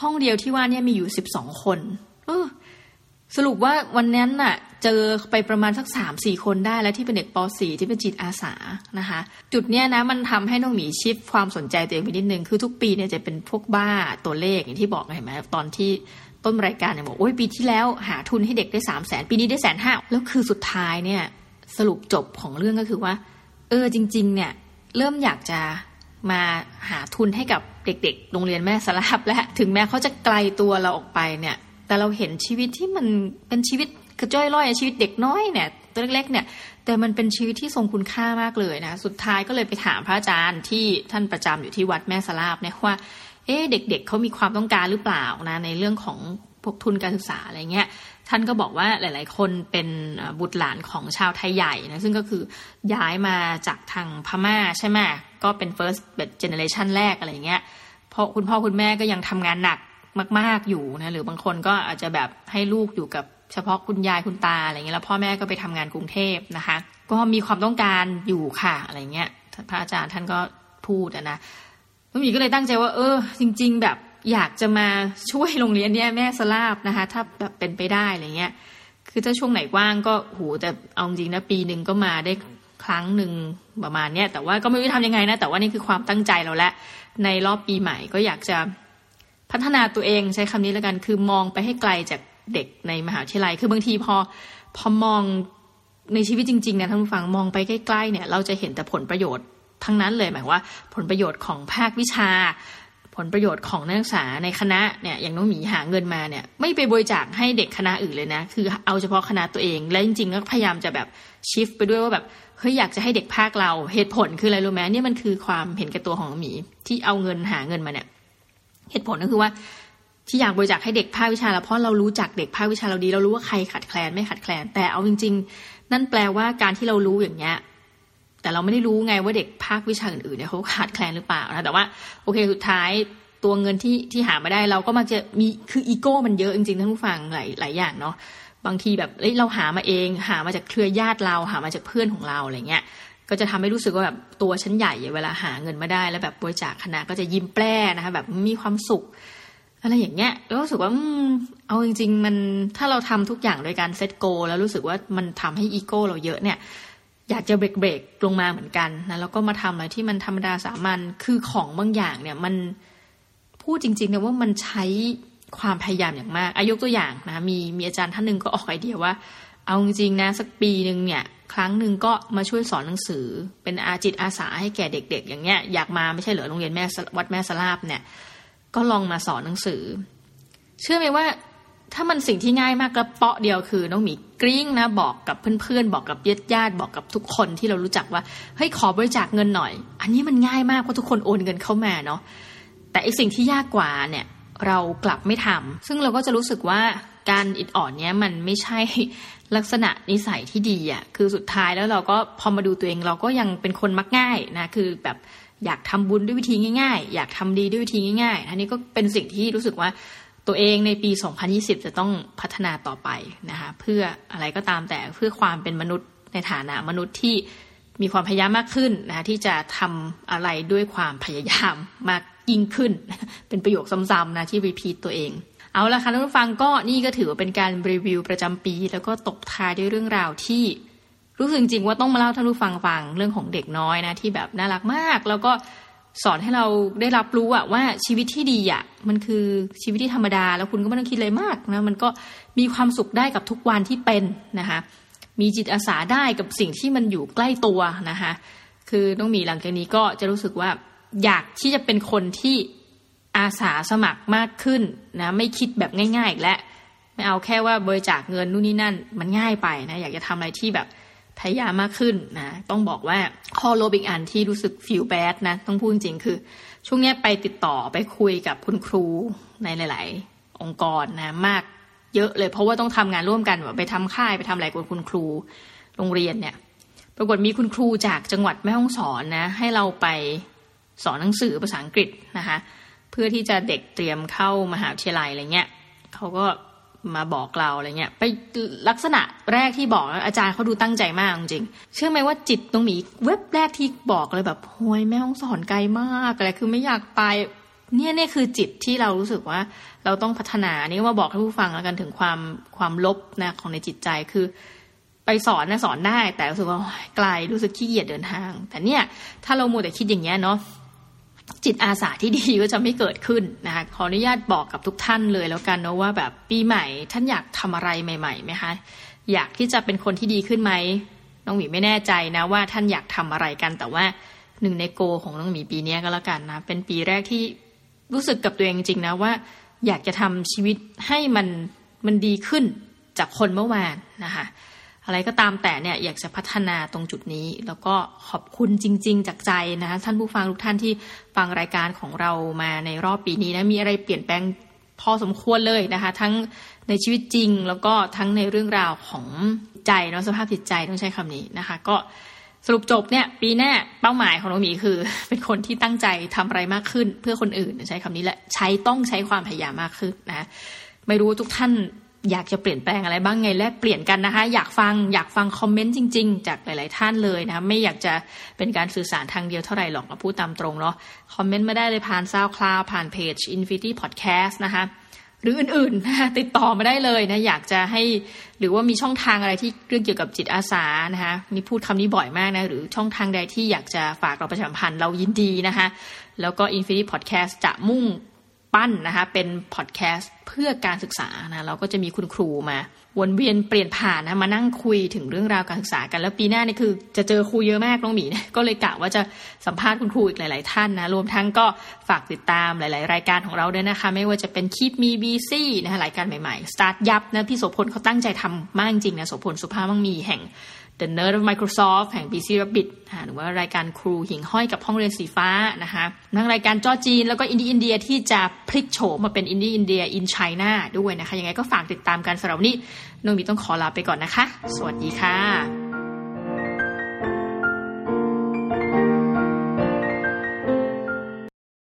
ห้องเดียวที่ว่าเนี่ยมีอยู่สิบสองคน เออ สรุปว่าวันนั้นน่ะ เจอไปประมาณสักสามสี่คนได้แล้วที่เป็นเด็กป .4 ที่เป็นจิตอาสานะคะ จุดเนี้ยนะมันทำให้น้องหมีชิฟความสนใจตัวเองไปนิดนึง คือทุกปีเนี่ยจะเป็นพวกบ้าตัวเลขอย่างที่บอกเห็นไหมตอนที่ต้นรายการเนี่ยบอกโอ้ยปีที่แล้วหาทุนให้เด็กได้สามแสนปีนี้ได้แสนห้าแล้วคือสุดท้ายเนี่ยสรุปจบของเรื่องก็คือว่า เออจริง ๆ เนี่ย เริ่มอยากจะมาหาทุนให้กับเด็ก ๆ โรงเรียนแม่สลับและถึงแม้เขาจะไกลตัวเราออกไปเนี่ย แต่เราเห็นชีวิตที่มันเป็นชีวิตกระจ้อยร่อยชีวิตเด็กน้อยเนี่ยตัวเล็กๆเนี่ย แต่มันเป็นชีวิตที่ทรงคุณค่ามากเลยนะ สุดท้ายก็เลยไปถามพระอาจารย์ที่ท่านประจำอยู่ที่วัดแม่สลาบเนี่ยว่า เอ๊เด็กๆเเขามีความต้องการหรือเปล่านะในเรื่องของพวกทุนการศึกษาอะไรเงี้ย ท่านก็บอกว่าหลาย ๆ คนเป็นบุตรหลานของชาวไทยใหญ่นะซึ่งก็คือย้ายมาจากทางพม่าใช่ไหมก็เป็น first generation แรกอะไรเงี้ยเพราะคุณพ่อคุณแม่ก็ยังทำงานหนัก มาก ๆอยู่นะหรือบางคนก็อาจจะแบบให้ลูกอยู่กับเฉพาะคุณยายคุณตาอะไรเงี้ยแล้วพ่อแม่ก็ไปทำงานกรุงเทพนะคะ ก็มีความต้องการอยู่ค่ะอะไรเงี้ยพระอาจารย์ท่านก็พูดนะน้องหมีก็เลยตั้งใจว่า เออ จริง ๆ แบบอยากจะมาช่วยโรงเรียนเนี้ยแม่สลาบนะคะ ถ้าแบบเป็นไปได้อะไรเงี้ย คือถ้าช่วงไหนว่างก็โหแต่เอาจริงนะปีหนึ่งก็มาได้ครั้งหนึ่งประมาณเนี้ยแต่ว่าก็ไม่รู้จะทำยังไงนะ แต่ว่านี่คือความตั้งใจเราและในรอบปีใหม่ก็อยากจะ พัฒนาตัวเองใช้คำนี้แล้วกัน คือมองไปให้ไกลจากเด็กในมหาวิทยาลัย คือบางทีพอพอมองในชีวิตจริงๆนะท่านผู้ฟังมองไปใกล้ๆเนี่ย เราจะเห็นแต่ผลประโยชน์ทั้งนั้นเลยหมายว่า ผลประโยชน์ของภาควิชา ผลประโยชน์ของนักศึกษาในคณะเนี่ยอย่างน้องหมีหาเงินมาเนี่ยไม่ไปบริจาคให้เด็กคณะอื่นเลยนะ คือเอาเฉพาะคณะตัวเอง และจริงๆก็พยายามจะแบบชิฟไปด้วยว่าแบบเฮ้ยอยากจะให้เด็กภาคเราเหตุผลคืออะไรรู้ไหมเนี่ยมันคือความเห็นแก่ตัวของหมีที่เอาเงินหาเงินมาเนี่ย เหตุผลก็คือว่าที่อยากบริจาคให้เด็กภาควิชาเราเพราะเรารู้จักเด็กภาควิชาเราดี เรารู้ว่าใครขัดแคลนไม่ขัดแคลน แต่เอาจริง ๆ นั่นแปลว่าการที่เรารู้อย่างเงี้ยแต่เราไม่ได้รู้ไงว่าเด็กภาควิชาอื่นๆเนี่ยเขาขาดแคลนหรือเปล่านะแต่ว่าโอเคสุดท้ายตัวเงินที่ที่หามาได้เราก็มักจะมีคืออีโก้มันเยอะจริงๆท่านผู้ฟังหลายหลายอย่างเนาะบางทีแบบเเราหามาเอง หามาจากเครือญาติเราหามาจากเพื่อนของเราอะไรเงี้ย ก็จะทำให้รู้สึกว่าแบบตัวฉันใหญ่เวลาหาเงินมาได้ แล้วแบบบริจาคคณะก็จะยิ้มแปร่นะคะแบบมีความสุขอะไรอย่างเงี้ยแล้วรู้สึกว่าเอาจริง ๆ มันถ้าเราทำทุกอย่างโดยการเซตโก แล้วรู้สึกว่ามันทำให้อีโก้เราเยอะเนี่ย อยากจะเบรกเบรกลงมาเหมือนกันนะแล้วก็มาทำอะไรที่มันธรรมดาสามัญคือของบางอย่างเนี่ยมันพูดจริงๆนี่ว่ามันใช้ความพยายามอย่างมากอายุตัวอย่างนะมีมีอาจารย์ท่านหนึ่งก็ออกไอเดียว่า เอาจริงๆนะสักปีหนึ่งเนี่ย ครั้งหนึ่งก็มาช่วยสอนหนังสือ เป็นอาจิตอาสาให้แก่เด็ก ๆ อย่างเงี้ยอยากมาไม่ใช่เหรอโรงเรียนแม่วัดแม่สลาบเนี่ย ก็ลองมาสอนหนังสือ เชื่อไหมว่าถ้ามันสิ่งที่ง่ายมากกระเปาะเดียวคือน้องหมีกริ้งนะบอกกับเพื่อนๆ บอกกับญาติญาติบอกกับทุกคนที่เรารู้จักว่าเฮ้ยขอบริจาคเงินหน่อย อันนี้มันง่ายมากเพราะทุกคนโอนเงินเข้ามาเนาะแต่อีกสิ่งที่ยากกว่าเนี่ยเรากลับไม่ทำซึ่งเราก็จะรู้สึกว่าการอิดอ่อนเนี้ยมันไม่ใช่ ลักษณะนิสัยที่ดีอะ่ะคือสุดท้ายแล้วเราก็พอมาดูตัวเองเราก็ยังเป็นคนมักง่ายนะคือแบบอยากทำบุญด้วยวิธีง่าย ๆ อยากทำดีด้วยวิธีง่ายๆอันนี้ก็เป็นสิ่งที่รู้สึกว่าตัวเองในปี 2020 จะต้องพัฒนาต่อไปนะคะเพื่ออะไรก็ตามแต่เพื่อความเป็นมนุษย์ในฐานะมนุษย์ที่มีความพยายามมากขึ้นนะที่จะทำอะไรด้วยความพยายามมากยิ่งขึ้น เป็นประโยคซ้ำๆนะที่รีพีทตัวเอง เอาละค่ะท่านผู้ฟังก็นี่ก็ถือว่าเป็นการรีวิวประจำปี แล้วก็ตบท้ายด้วยเรื่องราวที่รู้สึกจริงว่าต้องมาเล่าท่านผู้ฟังฟังเรื่องของเด็กน้อยนะที่แบบน่ารักมาก แล้วก็สอนให้เราได้รับรู้อะว่าชีวิตที่ดีอะมันคือชีวิตที่ธรรมดา แล้วคุณก็ไม่ต้องคิดอะไรมากนะมันก็มีความสุขได้กับทุกวันที่เป็นนะคะมีจิตอาสาได้กับสิ่งที่มันอยู่ใกล้ตัวนะคะคือต้องมีหลังจากนี้ก็จะรู้สึกว่าอยากที่จะเป็นคนที่ อาสาสมัครมากขึ้นนะไม่คิดแบบง่ายๆอีกแล้วไม่เอาแค่ว่าบริจาคเงินนู่นนี่นั่น มันง่ายไปนะอยากจะทำอะไรที่แบบพยายามมากขึ้นนะต้องบอกว่าข้อลบอีกอันที่รู้สึกฟิลแบดนะต้องพูดจริงคือ ช่วงนี้ไปติดต่อไปคุยกับคุณครูในหลาย ๆ องค์กรนะมากเยอะเลยเพราะว่าต้องทำงานร่วมกันแบบไปทำค่ายไปทำอะไรกับคุณครูโรงเรียนเนี่ย ปรากฏมีคุณครูจากจังหวัดแม่ฮ่องสอนนะให้เราไปสอนหนังสือภาษาอังกฤษนะคะ เพื่อที่จะเด็กเตรียมเข้ามหาวิทยาลัยอะไรเงี้ยเขาก็มาบอกเราอะไรเงี้ยไปลักษณะแรกที่บอกอาจารย์เขาดูตั้งใจมากจริงเชื่อไหมว่าจิตตรงหมีเว็บแรกที่บอกเลยแบบโวยแม่ห้องสอนไกลมากอะไรคือไม่อยากไปเนี่ยเนี่ยคือจิตที่เรารู้สึกว่า เราต้องพัฒนานี่ว่าบอกให้ผู้ฟังแล้วกันถึงความความลบนะของในจิตใจคือ ไปสอนนะสอนได้ แต่รู้สึกว่าไกลรู้สึกขี้เกียจเดินทาง แต่เนี่ยถ้าเราโมแต่คิดอย่างเงี้ยเนาะ จิตอาสาที่ดีก็จะไม่เกิดขึ้นนะคะขออนุญาตบอกกับทุกท่านเลยแล้วกันเนาะว่าแบบปีใหม่ท่านอยากทำอะไรใหม่ๆไหมคะอยากที่จะเป็นคนที่ดีขึ้นไหมน้องหมีไม่แน่ใจนะว่าท่านอยากทำอะไรกันแต่ว่าหนึ่งในโกของน้องหมีปีนี้ก็แล้วกันนะเป็นปีแรกที่รู้สึกกับตัวเองจริงนะว่า อยากจะทำชีวิตให้มันมันดีขึ้นจากคนเมื่อวานนะคะ อะไรก็ตามแต่เนี่ยอยากจะพัฒนาตรงจุดนี้ แล้วก็ขอบคุณจริง ๆ จากใจนะคะท่านผู้ฟังทุกท่านที่ฟังรายการของเรามาในรอบปีนี้นะมีอะไรเปลี่ยนแปลงพอสมควรเลยนะคะ ทั้งในชีวิตจริงแล้วก็ทั้งในเรื่องราวของใจเนาะสภาพจิตใจต้องใช้คำนี้นะคะ ก็สรุปจบเนี่ยปีหน้าเป้าหมายของน้องหมีคือ เป็นคนที่ตั้งใจทำอะไรมากขึ้น เพื่อคนอื่นใช้คำนี้แหละใช้ต้องใช้ความพยายามมากขึ้นนะไม่รู้ทุกท่าน อยากจะเปลี่ยนแปลงอะไรบ้างไงแลกเปลี่ยนกันนะคะ อยากฟังอยากฟังคอมเมนต์จริง ๆ จากหลาย ๆ ท่านเลยนะไม่อยากจะเป็นการสื่อสารทางเดียวเท่าไหร่หรอกเราพูดตามตรงเนาะคอมเมนต์มาได้เลยผ่านซาวคลาวผ่านเพจ Infinity Podcast นะคะหรืออื่นๆ ติดต่อมาได้เลยนะอยากจะให้หรือว่ามีช่องทางอะไรที่เรื่องเกี่ยวกับจิตอาสานะคะมีพูดคำนี้บ่อยมากนะ หรือช่องทางใดที่อยากจะฝากเราประชาสัมพันธ์เรายินดีนะคะแล้วก็ Infinity Podcast จะมุ่ง ปั้นนะคะเป็นพอดแคสต์เพื่อการศึกษานะเราก็จะมีคุณครูมา วนเวียนเปลี่ยนผ่านนะมานั่งคุยถึงเรื่องราวการศึกษากันแล้วปีหน้านี่คือจะเจอครูเยอะมากน้องหมีนะก็เลยกะว่าจะสัมภาษณ์คุณครูอีกหลาย ๆ ท่านนะรวมทั้งก็ฝากติดตามหลาย ๆ รายการของเราด้วยนะคะ ไม่ว่าจะเป็น Keep Me Busy นะคะรายการใหม่ ๆ สตาร์ทยับนะพี่โสพลเขาตั้งใจทำมากจริงนะโสพลสุภาพมั่งมีแห่ง The Nerd of Microsoft แห่ง Busy Rabbit หรือว่ารายการครูหิ่งห้อยกับห้องเรียนสีฟ้านะคะทั้งรายการเจาะจีน แล้วก็อินดี้อินเดียที่จะพลิกโฉมมาเป็นอินดี้อินเดียอินไชน่าด้วยนะคะ ยังไงก็ฝากติดตามกันสำหรับนี้น้องมีต้องขอลาไปก่อนนะคะ สวัสดีค่ะ